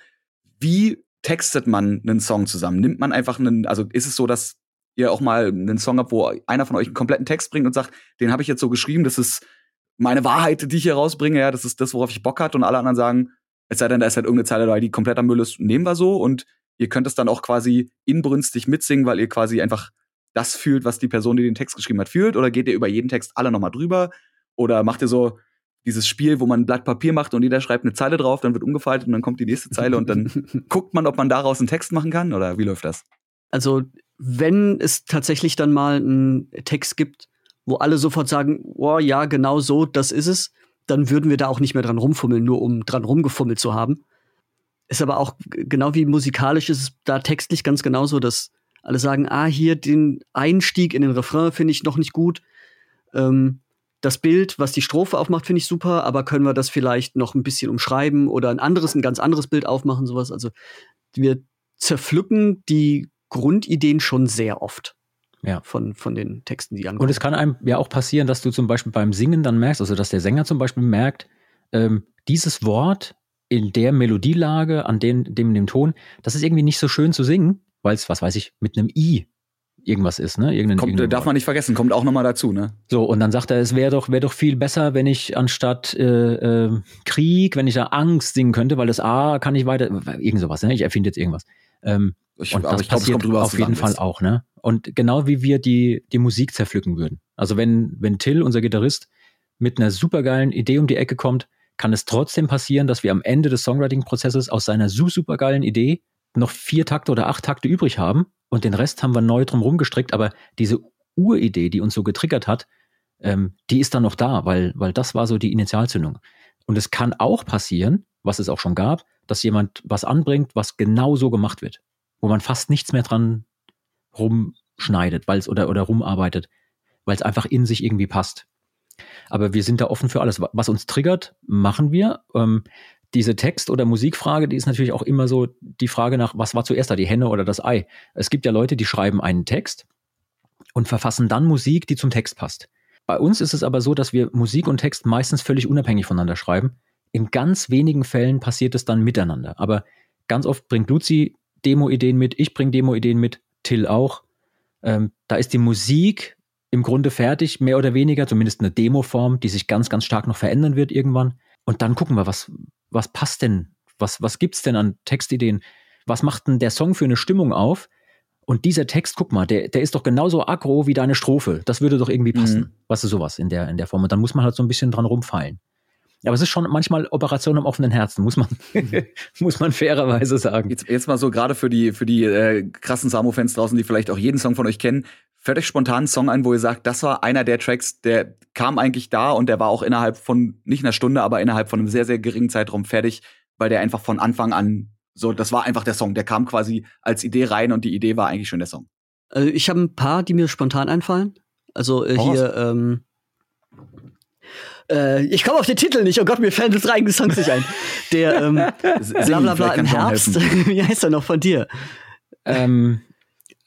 Wie textet man einen Song zusammen? Nimmt man einfach einen, also ist es so, dass ihr auch mal einen Song habt, wo einer von euch einen kompletten Text bringt und sagt, den habe ich jetzt so geschrieben, das ist meine Wahrheit, die ich hier rausbringe, ja, das ist das, worauf ich Bock hat. Und alle anderen sagen, es sei denn, da ist halt irgendeine Zeile dabei, die komplett am Müll ist, nehmen wir so. Und ihr könnt es dann auch quasi inbrünstig mitsingen, weil ihr quasi einfach das fühlt, was die Person, die den Text geschrieben hat, fühlt. Oder geht ihr über jeden Text alle nochmal drüber. Oder macht ihr so dieses Spiel, wo man ein Blatt Papier macht und jeder schreibt eine Zeile drauf, dann wird umgefaltet und dann kommt die nächste Zeile und dann guckt man, ob man daraus einen Text machen kann. Oder wie läuft das? Also wenn es tatsächlich dann mal einen Text gibt, wo alle sofort sagen, oh ja, genau so, das ist es, dann würden wir da auch nicht mehr dran rumfummeln, nur um dran rumgefummelt zu haben. Ist aber auch genau wie musikalisch ist es da textlich ganz genauso, dass alle sagen, ah, hier den Einstieg in den Refrain finde ich noch nicht gut. Ähm, das Bild, was die Strophe aufmacht, finde ich super, aber können wir das vielleicht noch ein bisschen umschreiben oder ein anderes, ein ganz anderes Bild aufmachen, sowas. Also wir zerpflücken die Grundideen schon sehr oft. Ja. Von, von den Texten, die ankommen. Und es kann einem ja auch passieren, dass du zum Beispiel beim Singen dann merkst, also dass der Sänger zum Beispiel merkt, ähm, dieses Wort in der Melodielage, an den, dem, dem Ton, das ist irgendwie nicht so schön zu singen, weil es, was weiß ich, mit einem I irgendwas ist, ne? Irgendein, kommt, darf man nicht vergessen, kommt auch nochmal dazu, ne? So, und dann sagt er, es wäre doch, wäre doch viel besser, wenn ich anstatt äh, äh, Krieg, wenn ich da Angst singen könnte, weil das A kann ich weiter, irgend sowas, ne? Ich erfinde jetzt irgendwas. Ähm, ich, und das ich glaub, passiert auf jeden Fall ist. auch, ne? Und genau wie wir die, die Musik zerpflücken würden. Also wenn, wenn Till, unser Gitarrist, mit einer supergeilen Idee um die Ecke kommt, kann es trotzdem passieren, dass wir am Ende des Songwriting-Prozesses aus seiner supergeilen Idee noch vier Takte oder acht Takte übrig haben und den Rest haben wir neu drum rumgestrickt, aber diese Uridee, die uns so getriggert hat, ähm, die ist dann noch da, weil, weil das war so die Initialzündung. Und es kann auch passieren, was es auch schon gab, dass jemand was anbringt, was genau so gemacht wird wo man fast nichts mehr dran rumschneidet, weil oder, oder rumarbeitet, weil es einfach in sich irgendwie passt. Aber wir sind da offen für alles. Was uns triggert, machen wir. Ähm, diese Text- oder Musikfrage, die ist natürlich auch immer so die Frage nach, was war zuerst da, die Henne oder das Ei? Es gibt ja Leute, die schreiben einen Text und verfassen dann Musik, die zum Text passt. Bei uns ist es aber so, dass wir Musik und Text meistens völlig unabhängig voneinander schreiben. In ganz wenigen Fällen passiert es dann miteinander. Aber ganz oft bringt Luzi Demo-Ideen mit, ich bringe Demo-Ideen mit, Till auch. Ähm, da ist die Musik im Grunde fertig, mehr oder weniger, zumindest eine Demo-Form, die sich ganz, ganz stark noch verändern wird irgendwann. Und dann gucken wir, was, was passt denn? Was, was gibt's denn an Textideen? Was macht denn der Song für eine Stimmung auf? Und dieser Text, guck mal, der, der ist doch genauso aggro wie deine Strophe. Das würde doch irgendwie passen. Mhm. Was ist sowas in der, in der Form? Und dann muss man halt so ein bisschen dran rumfallen. Aber es ist schon manchmal Operation am offenen Herzen, muss man, muss man fairerweise sagen. Jetzt, jetzt mal so gerade für die, für die äh, krassen Samo-Fans draußen, die vielleicht auch jeden Song von euch kennen. Fällt euch spontan einen Song ein, wo ihr sagt, das war einer der Tracks, der kam eigentlich da und der war auch innerhalb von nicht einer Stunde, aber innerhalb von einem sehr, sehr geringen Zeitraum fertig, weil der einfach von Anfang an so, das war einfach der Song. Der kam quasi als Idee rein und die Idee war eigentlich schon der Song. Also ich habe ein paar, die mir spontan einfallen. Also äh, hier, ähm, äh, ich komme auf den Titel nicht. Oh Gott, mir fallen drei eigene Songs nicht ein. Der ähm, Blablabla im Herbst. Wie heißt er noch von dir? Ähm,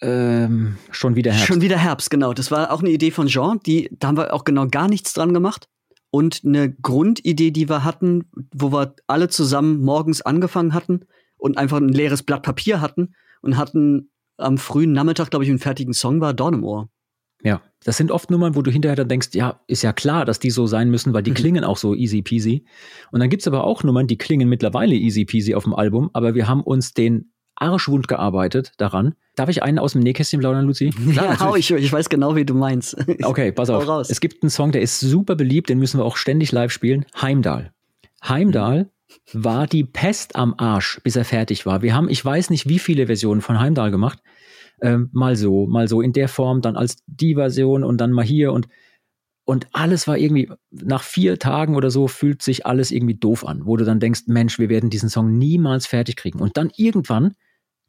ähm, schon wieder Herbst. Schon wieder Herbst, genau. Das war auch eine Idee von Jean. Die, da haben wir auch genau gar nichts dran gemacht. Und eine Grundidee, die wir hatten, wo wir alle zusammen morgens angefangen hatten und einfach ein leeres Blatt Papier hatten und hatten am frühen Nachmittag, glaube ich, einen fertigen Song war Dorn im Ohr. Ja, das sind oft Nummern, wo du hinterher dann denkst, ja, ist ja klar, dass die so sein müssen, weil die mhm. klingen auch so easy peasy. Und dann gibt's aber auch Nummern, die klingen mittlerweile easy peasy auf dem Album, aber wir haben uns den Arschwund gearbeitet daran. Darf ich einen aus dem Nähkästchen plaudern, Luzi? Klar, ja, ich, ich weiß genau, wie du meinst. okay, pass auf. Raus. Es gibt einen Song, der ist super beliebt, den müssen wir auch ständig live spielen. Heimdall. Heimdall war die Pest am Arsch, bis er fertig war. Wir haben, ich weiß nicht, wie viele Versionen von Heimdall gemacht ähm, mal so, mal so in der Form, dann als die Version und dann mal hier und und alles war irgendwie, nach vier Tagen oder so fühlt sich alles irgendwie doof an, wo du dann denkst, Mensch, wir werden diesen Song niemals fertig kriegen. Und dann irgendwann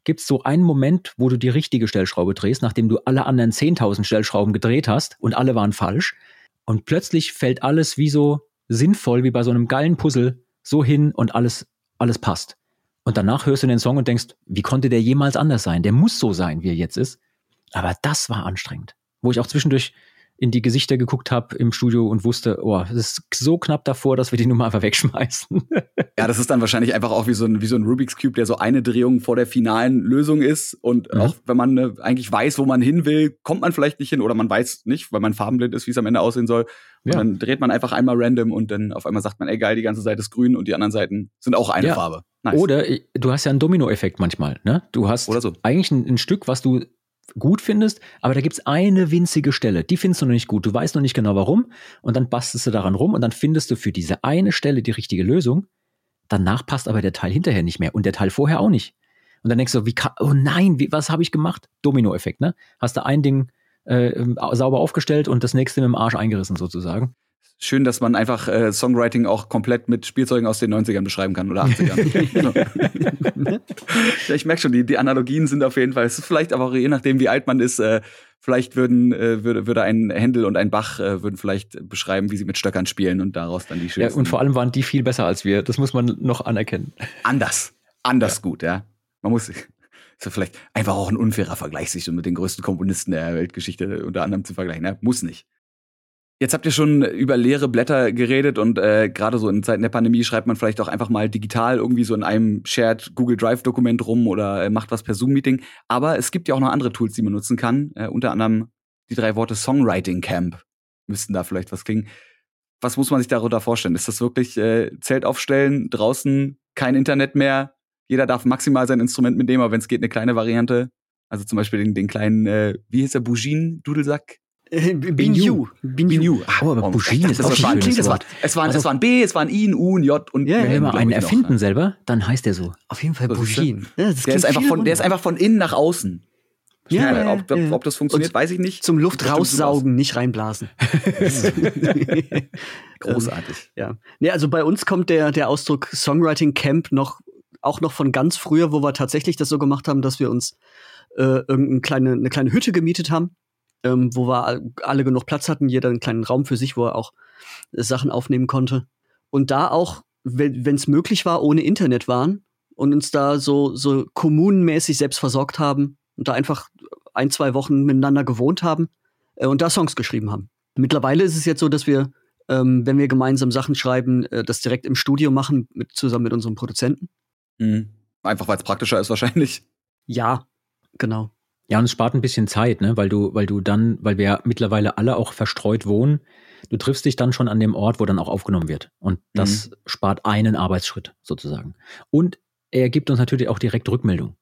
gibt es so einen Moment, wo du die richtige Stellschraube drehst, nachdem du alle anderen 10.000 Stellschrauben gedreht hast und alle waren falsch. Und plötzlich fällt alles wie so sinnvoll, wie bei so einem geilen Puzzle, so hin und alles, alles passt. Und danach hörst du den Song und denkst, wie konnte der jemals anders sein? Der muss so sein, wie er jetzt ist. Aber das war anstrengend. Wo ich auch zwischendurch in die Gesichter geguckt habe im Studio und wusste, oh, es ist so knapp davor, dass wir die Nummer einfach wegschmeißen. ja, das ist dann wahrscheinlich einfach auch wie so ein, wie so ein Rubik's Cube, der so eine Drehung vor der finalen Lösung ist. Und mhm. auch wenn man äh, eigentlich weiß, wo man hin will, kommt man vielleicht nicht hin oder man weiß nicht, weil man farbenblind ist, wie es am Ende aussehen soll. Und ja. dann dreht man einfach einmal random und dann auf einmal sagt man, ey geil, die ganze Seite ist grün und die anderen Seiten sind auch eine ja. Farbe. Nice. Oder du hast ja einen Domino-Effekt manchmal, ne? Du hast so. eigentlich ein, ein Stück, was du gut findest, aber da gibt's eine winzige Stelle, die findest du noch nicht gut, du weißt noch nicht genau warum und dann bastelst du daran rum und dann findest du für diese eine Stelle die richtige Lösung. Danach passt aber der Teil hinterher nicht mehr und der Teil vorher auch nicht. Und dann denkst du, wie kann, oh nein, wie, was habe ich gemacht? Domino-Effekt, ne? Hast du ein Ding äh, sauber aufgestellt und das nächste mit dem Arsch eingerissen sozusagen schön, dass man einfach äh, Songwriting auch komplett mit Spielzeugen aus den 90ern beschreiben kann oder 80ern. ich merke schon, die, die Analogien sind auf jeden Fall. Es ist vielleicht aber auch je nachdem, wie alt man ist, äh, vielleicht würden, äh, würde, würde ein Händel und ein Bach äh, würden vielleicht beschreiben, wie sie mit Stöckern spielen und daraus dann die schönsten. Ja, und vor allem waren die viel besser als wir. Das muss man noch anerkennen. Anders. Anders ja. gut, ja. Man muss, ist ja vielleicht einfach auch ein unfairer Vergleich, sich mit den größten Komponisten der Weltgeschichte unter anderem zu vergleichen. Ne? Muss nicht. Jetzt habt ihr schon über leere Blätter geredet und äh, gerade so in Zeiten der Pandemie schreibt man vielleicht auch einfach mal digital irgendwie so in einem Shared Google Drive Dokument rum oder äh, macht was per Zoom Meeting. Aber es gibt ja auch noch andere Tools, die man nutzen kann. Äh, unter anderem die drei Worte Songwriting Camp müssten da vielleicht was klingen. Was muss man sich darunter vorstellen? Ist das wirklich äh, Zelt aufstellen, draußen kein Internet mehr? Jeder darf maximal sein Instrument mitnehmen, aber wenn es geht, eine kleine Variante. Also zum Beispiel den, den kleinen, äh, wie hieß der, Bougin-Dudelsack? Äh, Binyu. Binyu. Oh, aber Bougie ist auch das ein schönes Wort. Es war, es war ein B, es war ein I, ein U, ein J und ja, Wenn wir einen erfinden selber, dann heißt der so. Auf jeden Fall. Ja, der, ist einfach von, der ist einfach von innen nach außen. Ja, ja, ob, ob, das funktioniert, weiß ich nicht. Zum Luft raussaugen, nicht reinblasen. Großartig. ja. Nee, also bei uns kommt der, der Ausdruck Songwriting Camp noch, auch noch von ganz früher, wo wir tatsächlich das so gemacht haben, dass wir uns äh, irgendeine kleine, eine kleine Hütte gemietet haben ähm, wo wir alle genug Platz hatten, jeder einen kleinen Raum für sich, wo er auch äh, Sachen aufnehmen konnte. Und da auch, wenn es möglich war, ohne Internet waren und uns da so, so kommunenmäßig selbst versorgt haben und da einfach ein, zwei Wochen miteinander gewohnt haben äh, und da Songs geschrieben haben. Mittlerweile ist es jetzt so, dass wir, ähm, wenn wir gemeinsam Sachen schreiben, äh, das direkt im Studio machen, mit, zusammen mit unserem Produzenten. Mhm. Einfach weil es praktischer ist wahrscheinlich. Ja, genau. Ja, und es spart ein bisschen Zeit, ne? weil du, weil du dann, weil wir ja mittlerweile alle auch verstreut wohnen, du triffst dich dann schon an dem Ort, wo dann auch aufgenommen wird. Und das mhm. spart einen Arbeitsschritt sozusagen. Und er gibt uns natürlich auch direkt Rückmeldung.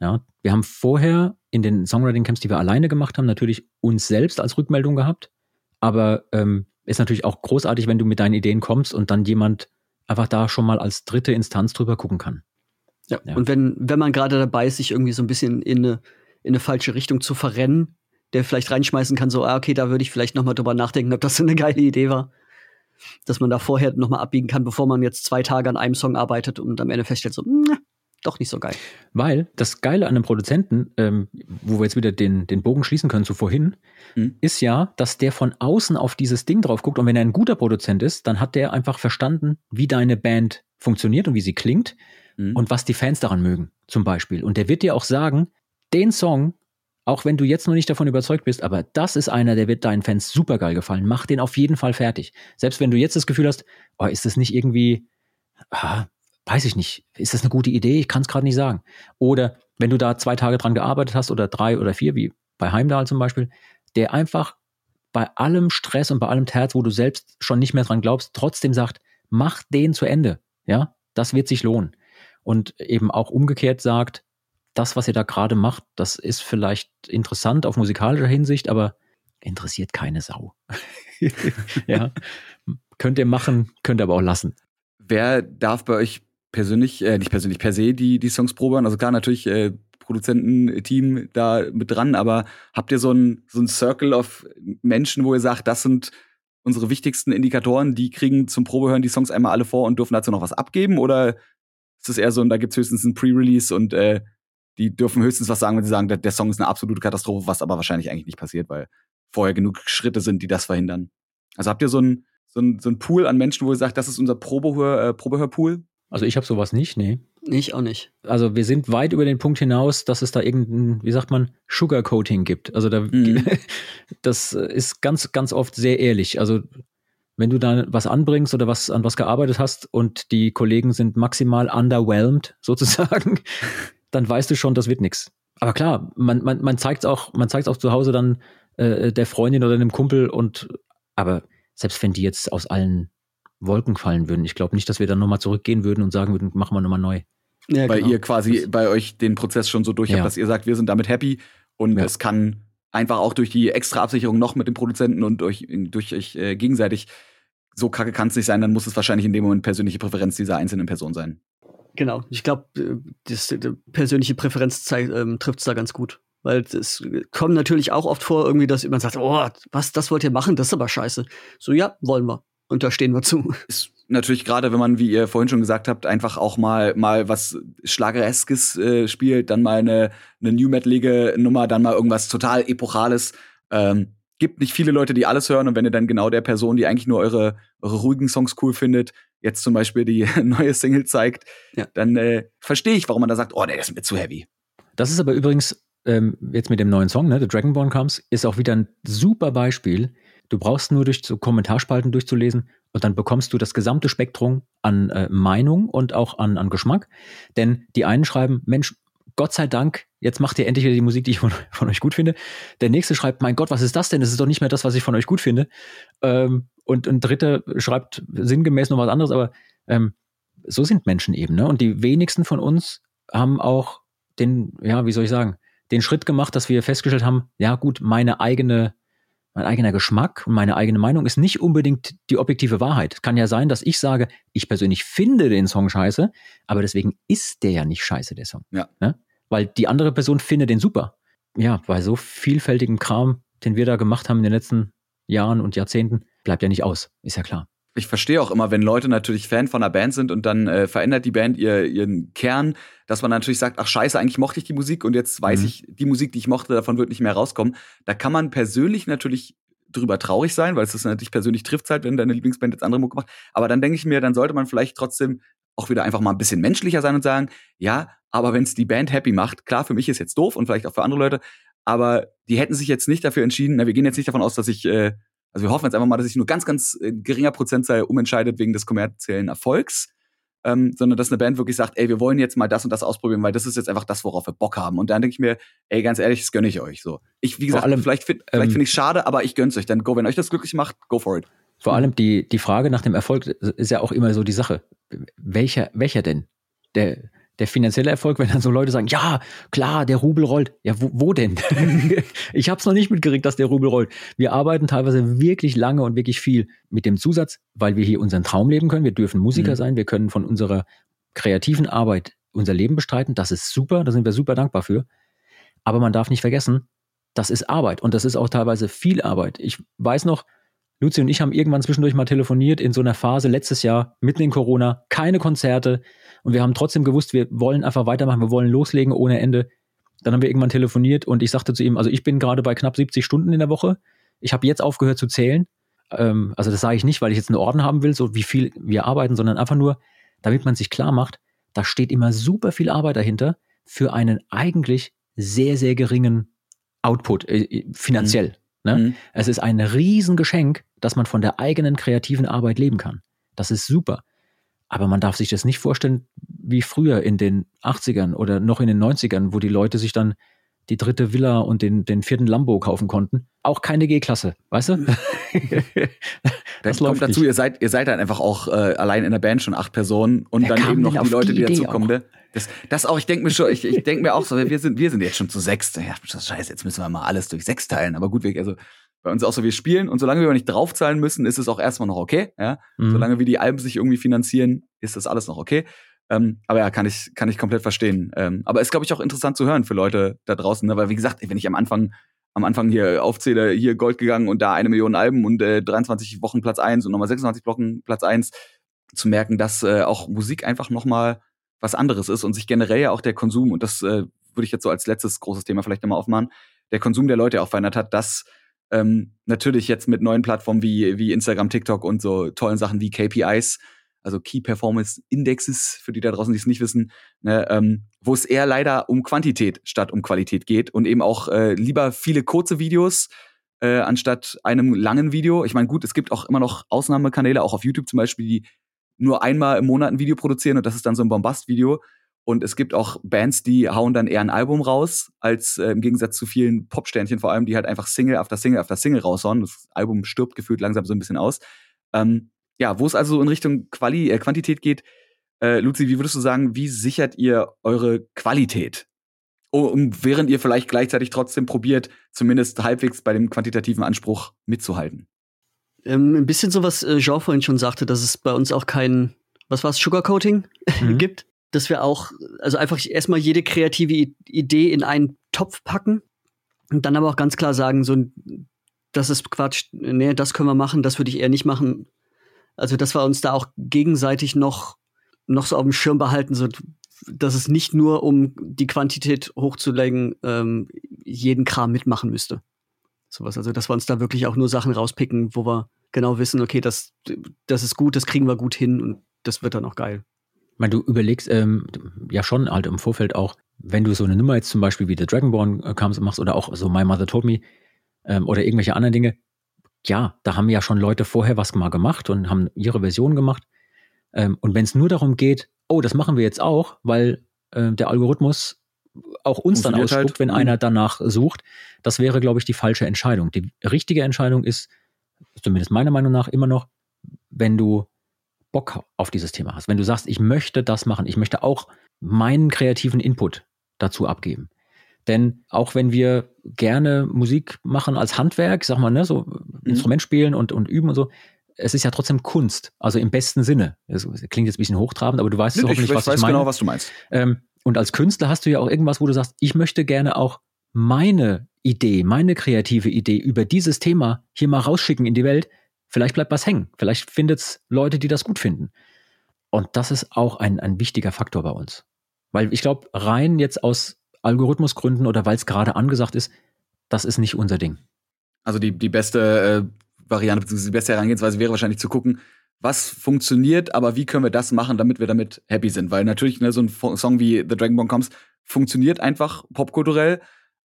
Ja, wir haben vorher in den Songwriting-Camps, die wir alleine gemacht haben, natürlich uns selbst als Rückmeldung gehabt. Aber ähm, ist natürlich auch großartig, wenn du mit deinen Ideen kommst und dann jemand einfach da schon mal als dritte Instanz drüber gucken kann. Ja, ja. und wenn, wenn man gerade dabei ist, sich irgendwie so ein bisschen in eine, in eine falsche Richtung zu verrennen, der vielleicht reinschmeißen kann, so, ah, okay, da würde ich vielleicht noch mal drüber nachdenken, ob das so eine geile Idee war. Dass man da vorher noch mal abbiegen kann, bevor man jetzt zwei Tage an einem Song arbeitet und am Ende feststellt, so, mh, doch nicht so geil. Weil das Geile an einem Produzenten, ähm, wo wir jetzt wieder den, den Bogen schließen können zu vorhin, mhm. ist ja, dass der von außen auf dieses Ding drauf guckt und wenn er ein guter Produzent ist, dann hat der einfach verstanden, wie deine Band funktioniert und wie sie klingt mhm. und was die Fans daran mögen, zum Beispiel. Und der wird dir auch sagen, den Song, auch wenn du jetzt noch nicht davon überzeugt bist, aber das ist einer, der wird deinen Fans super geil gefallen. Mach den auf jeden Fall fertig. Selbst wenn du jetzt das Gefühl hast, oh, ist das nicht irgendwie, ah, weiß ich nicht, ist das eine gute Idee? Ich kann es gerade nicht sagen. Oder wenn du da zwei Tage dran gearbeitet hast oder drei oder vier, wie bei Heimdall zum Beispiel, der einfach bei allem Stress und bei allem Terz, wo du selbst schon nicht mehr dran glaubst, trotzdem sagt, mach den zu Ende. Ja, das wird sich lohnen. Und eben auch umgekehrt sagt, das, was ihr da gerade macht, das ist vielleicht interessant auf musikalischer Hinsicht, aber interessiert keine Sau. ja, könnt ihr machen, könnt ihr aber auch lassen. Wer darf bei euch persönlich, äh, nicht persönlich per se, die, die Songs probern. Also klar, natürlich äh, Produzententeam da mit dran, aber habt ihr so ein, so ein Circle of Menschen, wo ihr sagt, das sind unsere wichtigsten Indikatoren, die kriegen zum Probehören die Songs einmal alle vor und dürfen dazu noch was abgeben? Oder ist es eher so, da gibt's höchstens ein Pre-Release und äh, die dürfen höchstens was sagen, wenn sie sagen, der, der Song ist eine absolute Katastrophe, was aber wahrscheinlich eigentlich nicht passiert, weil vorher genug Schritte sind, die das verhindern. Also habt ihr so ein, so ein, so ein Pool an Menschen, wo ihr sagt, das ist unser Probehör, äh, Probehörpool? Also ich habe sowas nicht, nee. Ich auch nicht. Also wir sind weit über den Punkt hinaus, dass es da irgendein, wie sagt man, Sugarcoating gibt. Also da, mhm. das ist ganz, ganz oft sehr ehrlich. Also wenn du da was anbringst oder was an was gearbeitet hast und die Kollegen sind maximal underwhelmed sozusagen, dann weißt du schon, das wird nichts. Aber klar, man, man, man zeigt es auch, man zeigt auch zu Hause dann äh, der Freundin oder dem Kumpel und aber selbst wenn die jetzt aus allen Wolken fallen würden. Ich glaube nicht, dass wir dann nochmal zurückgehen würden und sagen würden, machen wir nochmal neu. Ja, Weil genau. ihr quasi bei euch den Prozess schon so durch ja. habt, dass ihr sagt, wir sind damit happy und ja. es kann einfach auch durch die extra Absicherung noch mit dem Produzenten und durch, durch euch äh, gegenseitig so kacke kann es nicht sein, dann muss es wahrscheinlich in dem Moment persönliche Präferenz dieser einzelnen Person sein. Genau, ich glaube, äh, die persönliche Präferenz ähm, trifft es da ganz gut. Weil es kommt natürlich auch oft vor, irgendwie, dass jemand sagt, oh, was, das wollt ihr machen, das ist aber scheiße. So, ja, wollen wir. Und da stehen wir zu. Ist natürlich gerade, wenn man, wie ihr vorhin schon gesagt habt, einfach auch mal, mal was Schlagereskes äh, spielt, dann mal eine, eine New Metalige Nummer, dann mal irgendwas total Epochales. Ähm, gibt nicht viele Leute, die alles hören und wenn ihr dann genau der Person, die eigentlich nur eure, eure ruhigen Songs cool findet, jetzt zum Beispiel die neue Single zeigt, ja. dann äh, verstehe ich, warum man da sagt, oh, das ist mir zu heavy. Das ist aber übrigens ähm, jetzt mit dem neuen Song, ne, The Dragonborn Comes, ist auch wieder ein super Beispiel, Du brauchst nur durch so Kommentarspalten durchzulesen und dann bekommst du das gesamte Spektrum an äh, Meinung und auch an, an Geschmack. Denn die einen schreiben, Mensch, Gott sei Dank, jetzt macht ihr endlich wieder die Musik, die ich von, von, euch gut finde. Der nächste schreibt, mein Gott, was ist das denn? Das ist doch nicht mehr das, was ich von euch gut finde. Ähm, und ein dritter schreibt sinngemäß noch was anderes, aber ähm, so sind Menschen eben. Ne? Und die wenigsten von uns haben auch den, ja, wie soll ich sagen, den Schritt gemacht, dass wir festgestellt haben, ja gut, meine eigene mein eigener Geschmack und meine eigene Meinung ist nicht unbedingt die objektive Wahrheit. Kann ja sein, dass ich sage, ich persönlich finde den Song scheiße, aber deswegen ist der ja nicht scheiße, der Song. Ja. Ne? Weil die andere Person findet den super. Ja, bei so vielfältigem Kram, den wir da gemacht haben in den letzten Jahren und Jahrzehnten, bleibt ja nicht aus, ist ja klar. ich verstehe auch immer, wenn Leute natürlich Fan von einer Band sind und dann äh, verändert die Band ihr, ihren Kern, dass man natürlich sagt, ach scheiße, eigentlich mochte ich die Musik und jetzt weiß Mhm. ich, die Musik, die ich mochte, davon wird nicht mehr rauskommen. Da kann man persönlich natürlich drüber traurig sein, weil es das natürlich persönlich trifft halt, wenn deine Lieblingsband jetzt andere Mucke macht. Aber dann denke ich mir, dann sollte man vielleicht trotzdem auch wieder einfach mal ein bisschen menschlicher sein und sagen, ja, aber wenn es die Band happy macht, klar, für mich ist jetzt doof und vielleicht auch für andere Leute, aber die hätten sich jetzt nicht dafür entschieden, na, wir gehen jetzt nicht davon aus, dass ich, äh, also wir hoffen jetzt einfach mal, dass sich nur ganz, ganz äh, geringer Prozentzahl umentscheidet wegen des kommerziellen Erfolgs, ähm, sondern dass eine Band wirklich sagt, ey, wir wollen jetzt mal das und das ausprobieren, weil das ist jetzt einfach das, worauf wir Bock haben. Und dann denke ich mir, ey, ganz ehrlich, das gönne ich euch so. Ich, wie gesagt, allem, vielleicht, find, vielleicht ähm, finde ich schade, aber ich gönn's euch. Dann go, wenn euch das glücklich macht, go for it. Vor allem die, die Frage nach dem Erfolg ist ja auch immer so die Sache. Welcher, welcher denn? Der, der finanzielle Erfolg, wenn dann so Leute sagen, ja, klar, der Rubel rollt. Ja, wo, wo denn? ich habe es noch nicht mitgekriegt, dass der Rubel rollt. Wir arbeiten teilweise wirklich lange und wirklich viel mit dem Zusatz, weil wir hier unseren Traum leben können. Wir dürfen Musiker Mhm. sein, wir können von unserer kreativen Arbeit unser Leben bestreiten. Das ist super, da sind wir super dankbar für. Aber man darf nicht vergessen, das ist Arbeit und das ist auch teilweise viel Arbeit. Ich weiß noch, Luzi und ich haben irgendwann zwischendurch mal telefoniert in so einer Phase letztes Jahr, mitten in Corona, keine Konzerte und wir haben trotzdem gewusst, wir wollen einfach weitermachen, wir wollen loslegen ohne Ende. Dann haben wir irgendwann telefoniert und ich sagte zu ihm, also ich bin gerade bei knapp 70 Stunden in der Woche. Ich habe jetzt aufgehört zu zählen. Ähm, also das sage ich nicht, weil ich jetzt einen Orden haben will, so wie viel wir arbeiten, sondern einfach nur, damit man sich klar macht, da steht immer super viel Arbeit dahinter für einen eigentlich sehr, sehr geringen Output, äh, finanziell. Ne? Mhm. Es ist ein Riesengeschenk, dass man von der eigenen kreativen Arbeit leben kann. Das ist super. Aber man darf sich das nicht vorstellen wie früher in den 80ern oder noch in den 90ern, wo die Leute sich dann die dritte Villa und den, den vierten Lambo kaufen konnten. Auch keine G-Klasse, weißt du? Das kommt dazu, nicht. ihr seid, ihr seid dann einfach auch äh, allein in der Band schon acht Personen und Wer dann eben noch die Leute, die die dazukommen. Ne? Das, das auch, ich denke mir schon, ich, ich denke mir auch so, wir sind, wir sind jetzt schon zu sechs. Ja, das Scheiße, jetzt müssen wir mal alles durch sechs teilen. Aber gut, wir, also bei uns auch so, wir spielen und solange wir nicht draufzahlen müssen, ist es auch erstmal noch okay. Ja? Mhm. Solange wir die Alben sich irgendwie finanzieren, ist das alles noch okay. Ähm, aber ja, kann ich, kann ich komplett verstehen. Ähm, aber ist, glaube ich, auch interessant zu hören für Leute da draußen. Ne? Weil, wie gesagt, wenn ich am Anfang, am Anfang hier aufzähle, hier Gold gegangen und da eine Million Alben und äh, 23 Wochen Platz eins und nochmal 26 Wochen Platz eins zu merken, dass äh, auch Musik einfach nochmal was anderes ist und sich generell ja auch der Konsum, und das äh, würde ich jetzt so als letztes großes Thema vielleicht nochmal aufmachen, der Konsum der Leute auch verändert hat, dass ähm, natürlich jetzt mit neuen Plattformen wie, wie Instagram, TikTok und so tollen Sachen wie KPIs, also Key Performance Indexes, für die da draußen, die es nicht wissen, ne, ähm, wo es eher leider um Quantität statt um Qualität geht und eben auch äh, lieber viele kurze Videos äh, anstatt einem langen Video. Ich meine, gut, es gibt auch immer noch Ausnahmekanäle, auch auf YouTube zum Beispiel, die nur einmal im Monat ein Video produzieren und das ist dann so ein Bombast-Video. Und es gibt auch Bands, die hauen dann eher ein Album raus, als äh, im Gegensatz zu vielen Popsternchen vor allem, die halt einfach Single after Single after Single raushauen. Das Album stirbt gefühlt langsam so ein bisschen aus. Ähm, ja, wo es also in Richtung Quali äh, Quantität geht, äh, Luzi, wie würdest du sagen, wie sichert ihr eure Qualität? Und während ihr vielleicht gleichzeitig trotzdem probiert, zumindest halbwegs bei dem quantitativen Anspruch mitzuhalten. Ähm, ein bisschen so, was äh, Jean vorhin schon sagte, dass es bei uns auch kein, was war's, Sugarcoating Mhm. gibt. Dass wir auch, also einfach erstmal jede kreative Idee in einen Topf packen und dann aber auch ganz klar sagen, so, das ist Quatsch, nee, das können wir machen, das würde ich eher nicht machen. Also, dass wir uns da auch gegenseitig noch, noch so auf dem Schirm behalten, so, dass es nicht nur um die Quantität hochzulegen, ähm, jeden Kram mitmachen müsste. Sowas. Also, dass wir uns da wirklich auch nur Sachen rauspicken, wo wir genau wissen, okay, das, das ist gut, das kriegen wir gut hin und das wird dann auch geil. Ich meine, du überlegst ähm, ja schon halt im Vorfeld auch, wenn du so eine Nummer jetzt zum Beispiel wie The Dragonborn äh, kamst machst oder auch so My Mother Told Me ähm, oder irgendwelche anderen Dinge, ja, da haben ja schon Leute vorher was mal gemacht und haben ihre Version gemacht. Ähm, und wenn es nur darum geht, oh, das machen wir jetzt auch, weil äh, der Algorithmus auch uns dann ausspuckt, halt. wenn Mhm. einer danach sucht, das wäre, glaube ich, die falsche Entscheidung. Die richtige Entscheidung ist, zumindest meiner Meinung nach, immer noch, wenn du Bock auf dieses Thema hast. Wenn du sagst, ich möchte das machen, ich möchte auch meinen kreativen Input dazu abgeben. Denn auch wenn wir gerne Musik machen als Handwerk, sag mal, ne, so Instrument spielen und, und üben und so, es ist ja trotzdem Kunst, also im besten Sinne. Es klingt jetzt ein bisschen hochtrabend, aber du weißt ich, hoffentlich, ich was weiß ich meine. genau, was du meinst. Ähm, und als Künstler hast du ja auch irgendwas, wo du sagst, ich möchte gerne auch meine Idee, meine kreative Idee über dieses Thema hier mal rausschicken in die Welt. Vielleicht bleibt was hängen. Vielleicht findet es Leute, die das gut finden. Und das ist auch ein, ein wichtiger Faktor bei uns. Weil ich glaube, rein jetzt aus Algorithmusgründen oder weil es gerade angesagt ist, das ist nicht unser Ding. Also die, die beste äh, Variante, beziehungsweise die beste Herangehensweise wäre wahrscheinlich zu gucken, was funktioniert, aber wie können wir das machen, damit wir damit happy sind? Weil natürlich ne, so ein Song wie The Dragon Ball Comes funktioniert einfach popkulturell,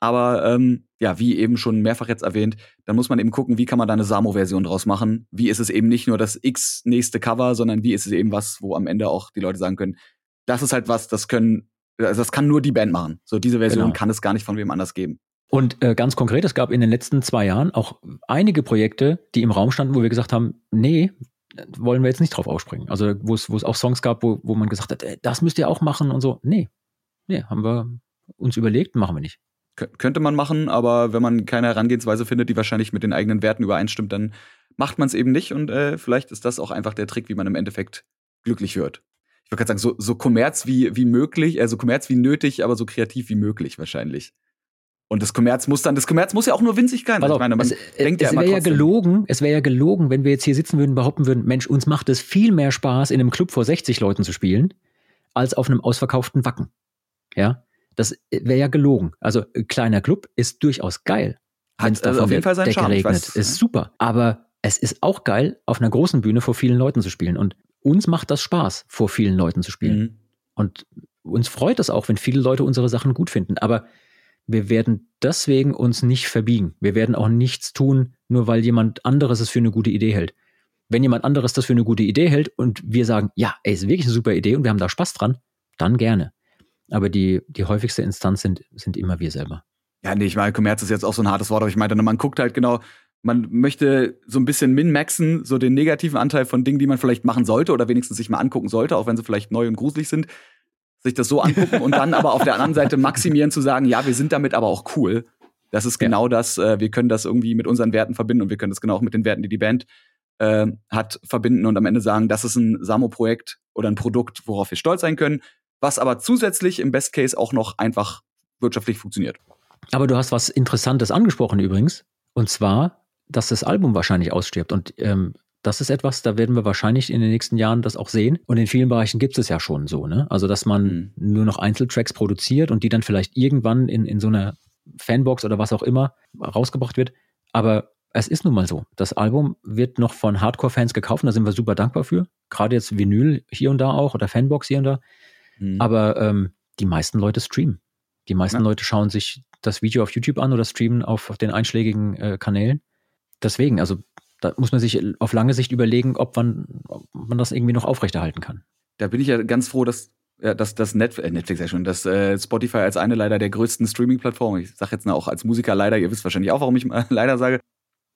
aber ähm, ja, wie eben schon mehrfach jetzt erwähnt, dann muss man eben gucken, wie kann man da eine Samo-Version draus machen? Wie ist es eben nicht nur das X nächste Cover, sondern wie ist es eben was, wo am Ende auch die Leute sagen können, das ist halt was, das können, also das kann nur die Band machen. So diese Version genau. kann es gar nicht von wem anders geben. Und äh, ganz konkret, es gab in den letzten zwei Jahren auch einige Projekte, die im Raum standen, wo wir gesagt haben, nee, wollen wir jetzt nicht drauf aufspringen. Also wo es wo es auch Songs gab, wo, wo man gesagt hat, ey, das müsst ihr auch machen und so. Nee, nee, haben wir uns überlegt, machen wir nicht. Könnte man machen, aber wenn man keine Herangehensweise findet, die wahrscheinlich mit den eigenen Werten übereinstimmt, dann macht man es eben nicht und äh, vielleicht ist das auch einfach der Trick, wie man im Endeffekt glücklich wird. Ich würde gerade sagen, so, so Kommerz wie, wie möglich, also Kommerz wie nötig, aber so kreativ wie möglich wahrscheinlich. Und das Kommerz muss dann, das Kommerz muss ja auch nur winzig sein. Also, ich meine, man es, denkt es ja wäre ja gelogen, es wäre ja gelogen, wenn wir jetzt hier sitzen würden, behaupten würden, Mensch, uns macht es viel mehr Spaß, in einem Club vor 60 Leuten zu spielen, als auf einem ausverkauften Wacken. Ja, das wäre ja gelogen. Also kleiner Club ist durchaus geil. Hat es also auf jeden Fall seinen Charme. Regnet, ist super. Aber es ist auch geil, auf einer großen Bühne vor vielen Leuten zu spielen. Und uns macht das Spaß, vor vielen Leuten zu spielen. Mhm. Und uns freut es auch, wenn viele Leute unsere Sachen gut finden. Aber wir werden deswegen uns nicht verbiegen. Wir werden auch nichts tun, nur weil jemand anderes es für eine gute Idee hält. Wenn jemand anderes das für eine gute Idee hält und wir sagen, ja, ey, ist wirklich eine super Idee und wir haben da Spaß dran, dann gerne. Aber die, die häufigste Instanz sind, sind immer wir selber. Ja, nee, ich meine, Kommerz ist jetzt auch so ein hartes Wort, aber ich meine, man guckt halt genau, man möchte so ein bisschen min-maxen, so den negativen Anteil von Dingen, die man vielleicht machen sollte oder wenigstens sich mal angucken sollte, auch wenn sie vielleicht neu und gruselig sind sich das so angucken und dann aber auf der anderen Seite maximieren zu sagen, ja, wir sind damit aber auch cool. Das ist genau ja. das, äh, wir können das irgendwie mit unseren Werten verbinden und wir können das genau auch mit den Werten, die die Band äh, hat, verbinden und am Ende sagen, das ist ein Samo-Projekt oder ein Produkt, worauf wir stolz sein können, was aber zusätzlich im Best Case auch noch einfach wirtschaftlich funktioniert. Aber du hast was Interessantes angesprochen übrigens, und zwar, dass das Album wahrscheinlich ausstirbt. Und ähm, das ist etwas, da werden wir wahrscheinlich in den nächsten Jahren das auch sehen. Und in vielen Bereichen gibt es ja schon so, ne? Also, dass man mhm. nur noch Einzeltracks produziert und die dann vielleicht irgendwann in, in so einer Fanbox oder was auch immer rausgebracht wird. Aber es ist nun mal so. Das Album wird noch von Hardcore-Fans gekauft, und da sind wir super dankbar für. Gerade jetzt Vinyl hier und da auch oder Fanbox hier und da. Mhm. Aber ähm, die meisten Leute streamen. Die meisten ja. Leute schauen sich das Video auf YouTube an oder streamen auf, auf den einschlägigen äh, Kanälen. Deswegen, also da muss man sich auf lange Sicht überlegen, ob man, ob man das irgendwie noch aufrechterhalten kann. Da bin ich ja ganz froh, dass ja, dass das Net äh, Netflix ja schon, dass äh, Spotify als eine leider der größten Streaming-Plattformen, ich sage jetzt auch als Musiker leider, ihr wisst wahrscheinlich auch, warum ich äh, leider sage,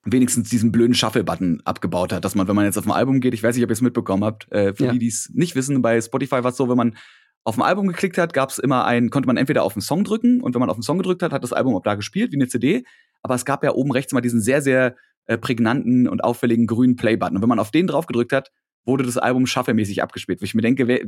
wenigstens diesen blöden Shuffle-Button abgebaut hat, dass man, wenn man jetzt auf ein Album geht, ich weiß nicht, ob ihr es mitbekommen habt, äh, für ja. die, die es nicht wissen, bei Spotify war es so, wenn man auf ein Album geklickt hat, gab es immer ein, konnte man entweder auf einen Song drücken und wenn man auf einen Song gedrückt hat, hat das Album auch da gespielt, wie eine CD, aber es gab ja oben rechts mal diesen sehr, sehr äh, prägnanten und auffälligen grünen Play-Button. Und wenn man auf den drauf gedrückt hat, wurde das Album schaffermäßig abgespielt. Wo ich mir denke, wer,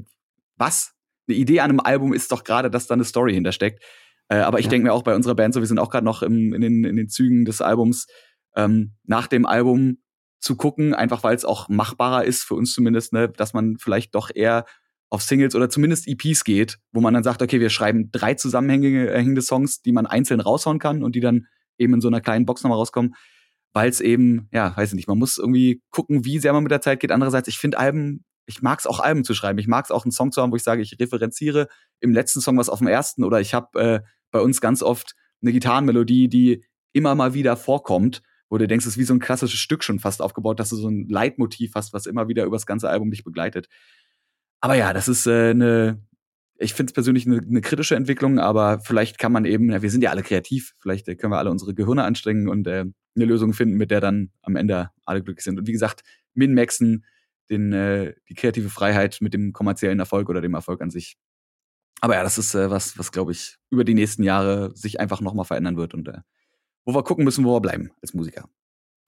was? Eine Idee an einem Album ist doch gerade, dass da eine Story hintersteckt. Äh, aber ich ja. denke mir auch bei unserer Band so, wir sind auch gerade noch im, in, den, in den Zügen des Albums, ähm, nach dem Album zu gucken, einfach weil es auch machbarer ist, für uns zumindest, ne, dass man vielleicht doch eher auf Singles oder zumindest EPs geht, wo man dann sagt, okay, wir schreiben drei zusammenhängende Songs, die man einzeln raushauen kann und die dann eben in so einer kleinen Box nochmal rauskommen weil es eben, ja, weiß ich nicht, man muss irgendwie gucken, wie sehr man mit der Zeit geht. Andererseits, ich finde Alben, ich mag es auch Alben zu schreiben. Ich mag es auch einen Song zu haben, wo ich sage, ich referenziere im letzten Song was auf dem ersten oder ich habe äh, bei uns ganz oft eine Gitarrenmelodie, die immer mal wieder vorkommt, wo du denkst, es ist wie so ein klassisches Stück schon fast aufgebaut, dass du so ein Leitmotiv hast, was immer wieder über das ganze Album dich begleitet. Aber ja, das ist äh, eine ich finde es persönlich eine, eine kritische Entwicklung, aber vielleicht kann man eben, ja, wir sind ja alle kreativ, vielleicht äh, können wir alle unsere Gehirne anstrengen und äh, eine Lösung finden, mit der dann am Ende alle glücklich sind. Und wie gesagt, min-maxen, den, äh, die kreative Freiheit mit dem kommerziellen Erfolg oder dem Erfolg an sich. Aber ja, das ist äh, was, was glaube ich über die nächsten Jahre sich einfach nochmal verändern wird und äh, wo wir gucken müssen, wo wir bleiben als Musiker.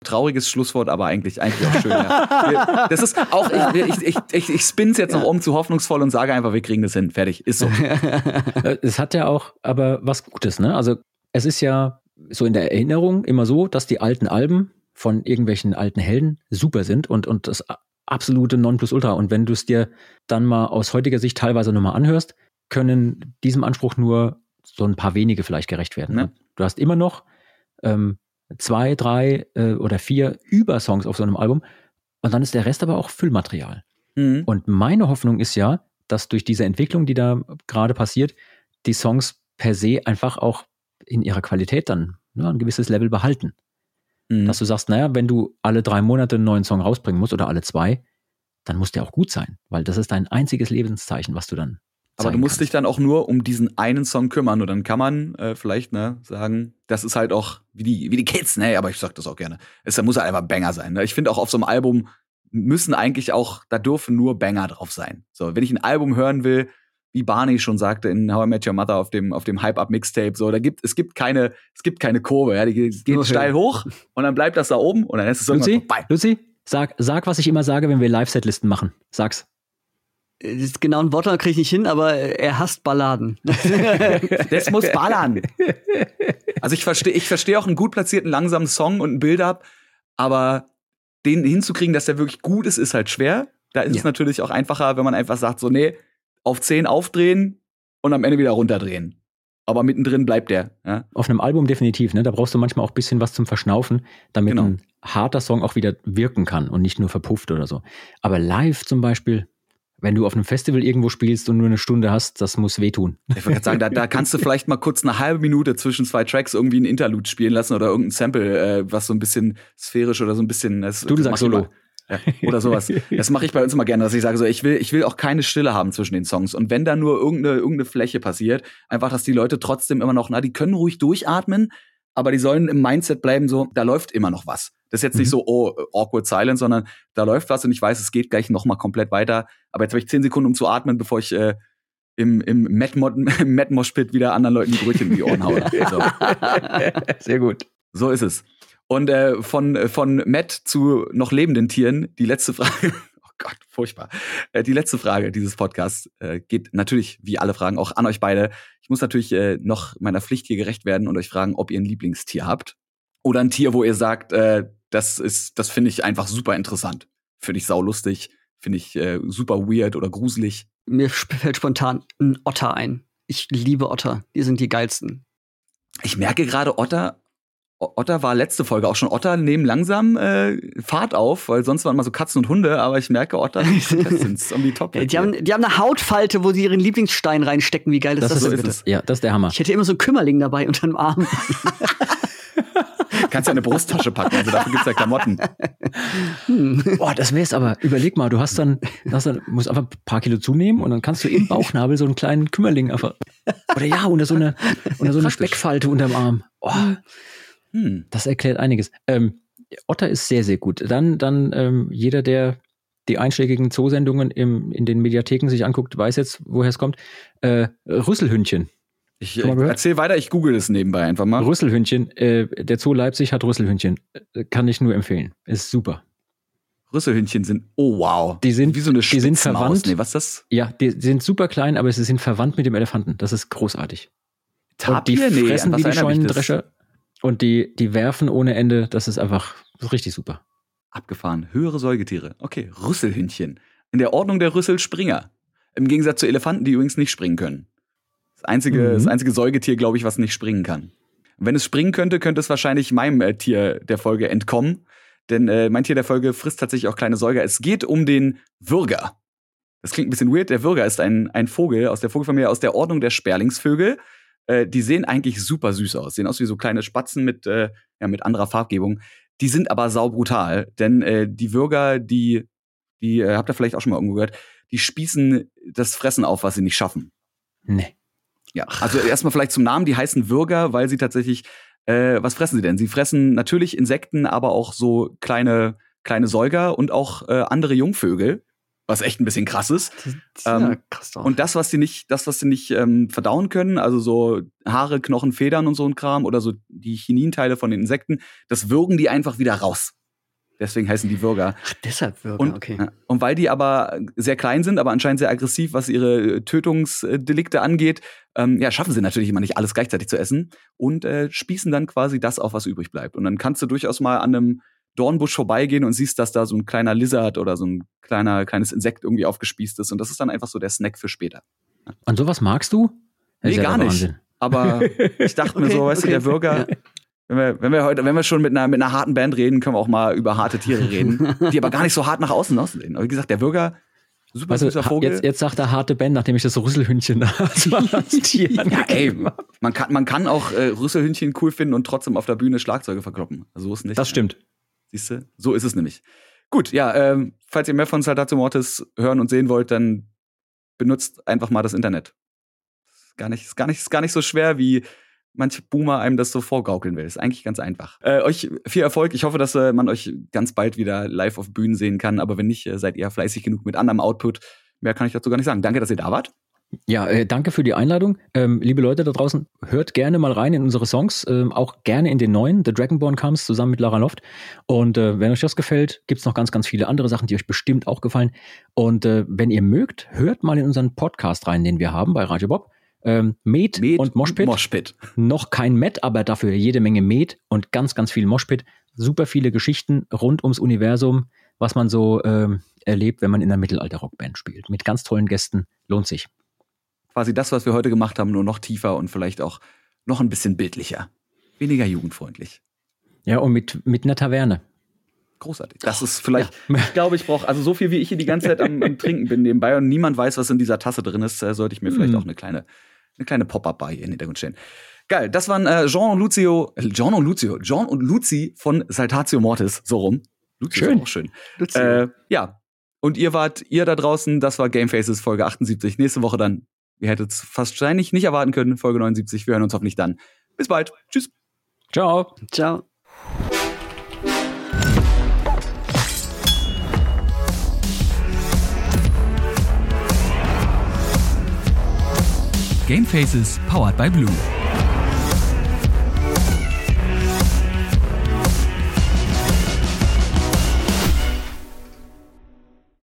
Trauriges Schlusswort, aber eigentlich, eigentlich auch schön. Ja. Das ist auch, ich, ich, ich, ich, ich spin's jetzt noch um zu hoffnungsvoll und sage einfach, wir kriegen das hin. Fertig. Ist so. es hat ja auch aber was Gutes, ne? Also es ist ja so in der Erinnerung immer so, dass die alten Alben von irgendwelchen alten Helden super sind und, und das absolute Nonplusultra. Und wenn du es dir dann mal aus heutiger Sicht teilweise nochmal anhörst, können diesem Anspruch nur so ein paar wenige vielleicht gerecht werden. Ne? Du hast immer noch ähm, zwei, drei äh, oder vier Übersongs auf so einem Album und dann ist der Rest aber auch Füllmaterial. Mhm. Und meine Hoffnung ist ja, dass durch diese Entwicklung, die da gerade passiert, die Songs per se einfach auch in ihrer Qualität dann ne, ein gewisses Level behalten. Mhm. Dass du sagst, naja, wenn du alle drei Monate einen neuen Song rausbringen musst oder alle zwei, dann muss der auch gut sein, weil das ist dein einziges Lebenszeichen, was du dann. Aber du musst kannst. dich dann auch nur um diesen einen Song kümmern und dann kann man äh, vielleicht ne, sagen, das ist halt auch wie die, wie die Kids, ne, aber ich sag das auch gerne. Es muss halt einfach Banger sein. Ne? Ich finde auch auf so einem Album müssen eigentlich auch, da dürfen nur Banger drauf sein. So, wenn ich ein Album hören will, wie Barney schon sagte in How I Met Your Mother auf dem, auf dem Hype-Up-Mixtape, so, da gibt, es gibt keine, es gibt keine Kurve, ja, die geht okay. steil hoch und dann bleibt das da oben und dann ist es irgendwann Lucy, vorbei. Lucy, sag, sag, was ich immer sage, wenn wir Live-Setlisten machen. Sag's. Das genau ein Wort kriege ich nicht hin, aber er hasst Balladen. das muss ballern. Also ich verstehe ich verstehe auch einen gut platzierten langsamen Song und ein Build-up, aber den hinzukriegen, dass der wirklich gut ist, ist halt schwer. Da ist ja. es natürlich auch einfacher, wenn man einfach sagt, so, nee, auf 10 aufdrehen und am Ende wieder runterdrehen. Aber mittendrin bleibt der. Ja? Auf einem Album definitiv, ne? Da brauchst du manchmal auch ein bisschen was zum Verschnaufen, damit genau. ein harter Song auch wieder wirken kann und nicht nur verpufft oder so. Aber live zum Beispiel, wenn du auf einem Festival irgendwo spielst und nur eine Stunde hast, das muss wehtun. Ich wollte gerade sagen, da, da kannst du vielleicht mal kurz eine halbe Minute zwischen zwei Tracks irgendwie ein Interlude spielen lassen oder irgendein Sample, äh, was so ein bisschen sphärisch oder so ein bisschen. Das, du, du sagst Solo. Ja, oder sowas. Das mache ich bei uns immer gerne, dass ich sage so, ich will, ich will auch keine Stille haben zwischen den Songs. Und wenn da nur irgendeine, irgendeine Fläche passiert, einfach, dass die Leute trotzdem immer noch, na, die können ruhig durchatmen, aber die sollen im Mindset bleiben, so, da läuft immer noch was. Das ist jetzt mhm. nicht so, oh, awkward silence, sondern da läuft was und ich weiß, es geht gleich noch mal komplett weiter. Aber jetzt habe ich zehn Sekunden, um zu atmen, bevor ich äh, im, im Mad-Mosh-Pit wieder anderen Leuten die Brötchen in die Ohren haue. So. Sehr gut. So ist es. Und äh, von, von Matt zu noch lebenden Tieren, die letzte Frage. Gott, furchtbar. Äh, die letzte Frage dieses Podcasts äh, geht natürlich, wie alle Fragen, auch an euch beide. Ich muss natürlich äh, noch meiner Pflicht hier gerecht werden und euch fragen, ob ihr ein Lieblingstier habt. Oder ein Tier, wo ihr sagt, das ist, das finde ich einfach super interessant. Finde ich saulustig, finde ich super weird oder gruselig. Mir fällt spontan ein Otter ein. Ich liebe Otter. Die sind die geilsten. Ich merke gerade, Otter Otter war letzte Folge auch schon. Otter nehmen langsam äh, Fahrt auf, weil sonst waren immer so Katzen und Hunde, aber ich merke, Otter sind um die Top. die, haben, die haben eine Hautfalte, wo sie ihren Lieblingsstein reinstecken. Wie geil ist das, das, so ist das? Ja, das ist der Hammer. Ich hätte immer so einen Kümmerling dabei unter dem Arm. Kannst ja eine Brusttasche packen, also dafür gibt's ja Klamotten. Hm. Boah, das wär's aber. Überleg mal, du hast dann, hast dann, musst einfach ein paar Kilo zunehmen und dann kannst du im Bauchnabel so einen kleinen Kümmerling einfach. Oder ja, unter so eine, unter so eine Speckfalte unterm Arm. Oh. Hm, das erklärt einiges. Ähm, Otter ist sehr, sehr gut. Dann, dann ähm, jeder, der die einschlägigen Zoosendungen im, in den Mediatheken sich anguckt, weiß jetzt, woher es kommt. Äh, Rüsselhündchen. Ich äh, erzähl weiter, ich google es nebenbei einfach mal. Rüsselhündchen. Äh, der Zoo Leipzig hat Rüsselhündchen. Äh, kann ich nur empfehlen. Ist super. Rüsselhündchen sind, oh wow. Die sind wie so eine Die sind verwandt. Nee, was ist das? Ja, die, die sind super klein, aber sie sind verwandt mit dem Elefanten. Das ist großartig. Tapir? Und die fressen nee, wie die Scheunendrescher. Und die, die werfen ohne Ende. Das ist einfach das ist richtig super. Abgefahren. Höhere Säugetiere. Okay, Rüsselhündchen. In der Ordnung der Rüsselspringer. Im Gegensatz zu Elefanten, die übrigens nicht springen können. Das einzige, mhm. das einzige Säugetier, glaube ich, was nicht springen kann. Und wenn es springen könnte, könnte es wahrscheinlich meinem äh, Tier der Folge entkommen. Denn äh, mein Tier der Folge frisst tatsächlich auch kleine Säuger. Es geht um den Würger. Das klingt ein bisschen weird. Der Würger ist ein, ein Vogel aus der Vogelfamilie, aus der Ordnung der Sperlingsvögel. Äh, die sehen eigentlich super süß aus. Sehen aus wie so kleine Spatzen mit, äh, ja, mit anderer Farbgebung. Die sind aber saubrutal, denn äh, die Würger, die, die äh, habt ihr vielleicht auch schon mal irgendwo gehört, die spießen das Fressen auf, was sie nicht schaffen. Nee. Ja, also erstmal vielleicht zum Namen, die heißen Würger, weil sie tatsächlich, äh, was fressen sie denn? Sie fressen natürlich Insekten, aber auch so kleine, kleine Säuger und auch äh, andere Jungvögel was echt ein bisschen krass ist. Das, ähm, ja, krass doch. Und das, was sie nicht, das, was sie nicht ähm, verdauen können, also so Haare, Knochen, Federn und so ein Kram oder so die Chininteile von den Insekten, das würgen die einfach wieder raus. Deswegen heißen die Würger. Ach, deshalb Würger, und, okay. Und weil die aber sehr klein sind, aber anscheinend sehr aggressiv, was ihre Tötungsdelikte angeht, ähm, ja, schaffen sie natürlich immer nicht alles gleichzeitig zu essen und äh, spießen dann quasi das auf, was übrig bleibt. Und dann kannst du durchaus mal an einem Dornbusch vorbeigehen und siehst, dass da so ein kleiner Lizard oder so ein kleiner, kleines Insekt irgendwie aufgespießt ist. Und das ist dann einfach so der Snack für später. Und sowas magst du? Das Nee, ja gar nicht. Wahnsinn. Aber ich dachte mir Okay, so, weißt okay. du, der Bürger, Ja. wenn wir, wenn wir heute, wenn wir schon mit einer, mit einer harten Band reden, können wir auch mal über harte Tiere reden, die aber gar nicht so hart nach außen aussehen. Aber wie gesagt, der Bürger, super Also, süßer Vogel. jetzt, jetzt sagt er harte Ben, nachdem ich das Rüsselhündchen da als Tier ja, ey, man kann, man kann auch äh, Rüsselhündchen cool finden und trotzdem auf der Bühne Schlagzeuge verkloppen. So ist nicht. Das stimmt. Siehst du? So ist es nämlich. Gut, ja, ähm, falls ihr mehr von Saltatio Mortis hören und sehen wollt, dann benutzt einfach mal das Internet. Ist gar nicht, ist gar nicht, ist gar nicht so schwer, wie manche Boomer einem das so vorgaukeln will. Ist eigentlich ganz einfach. Äh, euch viel Erfolg. Ich hoffe, dass äh, man euch ganz bald wieder live auf Bühnen sehen kann. Aber wenn nicht, äh, seid ihr fleißig genug mit anderem Output. Mehr kann ich dazu gar nicht sagen. Danke, dass ihr da wart. Ja, äh, danke für die Einladung. Ähm, liebe Leute da draußen, hört gerne mal rein in unsere Songs, ähm, auch gerne in den neuen. The Dragonborn Comes zusammen mit Lara Loft. Und äh, wenn euch das gefällt, gibt's noch ganz, ganz viele andere Sachen, die euch bestimmt auch gefallen. Und äh, wenn ihr mögt, hört mal in unseren Podcast rein, den wir haben bei Radio Bob. Ähm, Med, Med und Moshpit. Moshpit. noch kein Met, aber dafür jede Menge Met und ganz, ganz viel Moshpit. Super viele Geschichten rund ums Universum, was man so ähm, erlebt, wenn man in einer Mittelalter-Rockband spielt. Mit ganz tollen Gästen. Lohnt sich. Quasi das, was wir heute gemacht haben, nur noch tiefer und vielleicht auch noch ein bisschen bildlicher. Weniger jugendfreundlich. Ja, und mit, mit einer Taverne. Großartig. Das ist vielleicht, ich glaube, ich brauche, also so viel wie ich hier die ganze Zeit am, am Trinken bin nebenbei und niemand weiß, was in dieser Tasse drin ist, äh, sollte ich mir vielleicht Mm. auch eine kleine, eine kleine Pop-Up-Bar hier in den Hintergrund stellen. Geil, das waren äh, Jean und Lucio, äh, Jean und Lucio, Jean und Luzi von Saltatio Mortis, so rum. Lucio Schön. Ist auch schön. Äh, ja, und ihr wart, ihr da draußen, das war Game Faces Folge 78. Nächste Woche dann, ihr hättet es wahrscheinlich nicht erwarten können, Folge 79. Wir hören uns hoffentlich dann. Bis bald. Tschüss. Ciao. Ciao. Game Faces powered by Blue.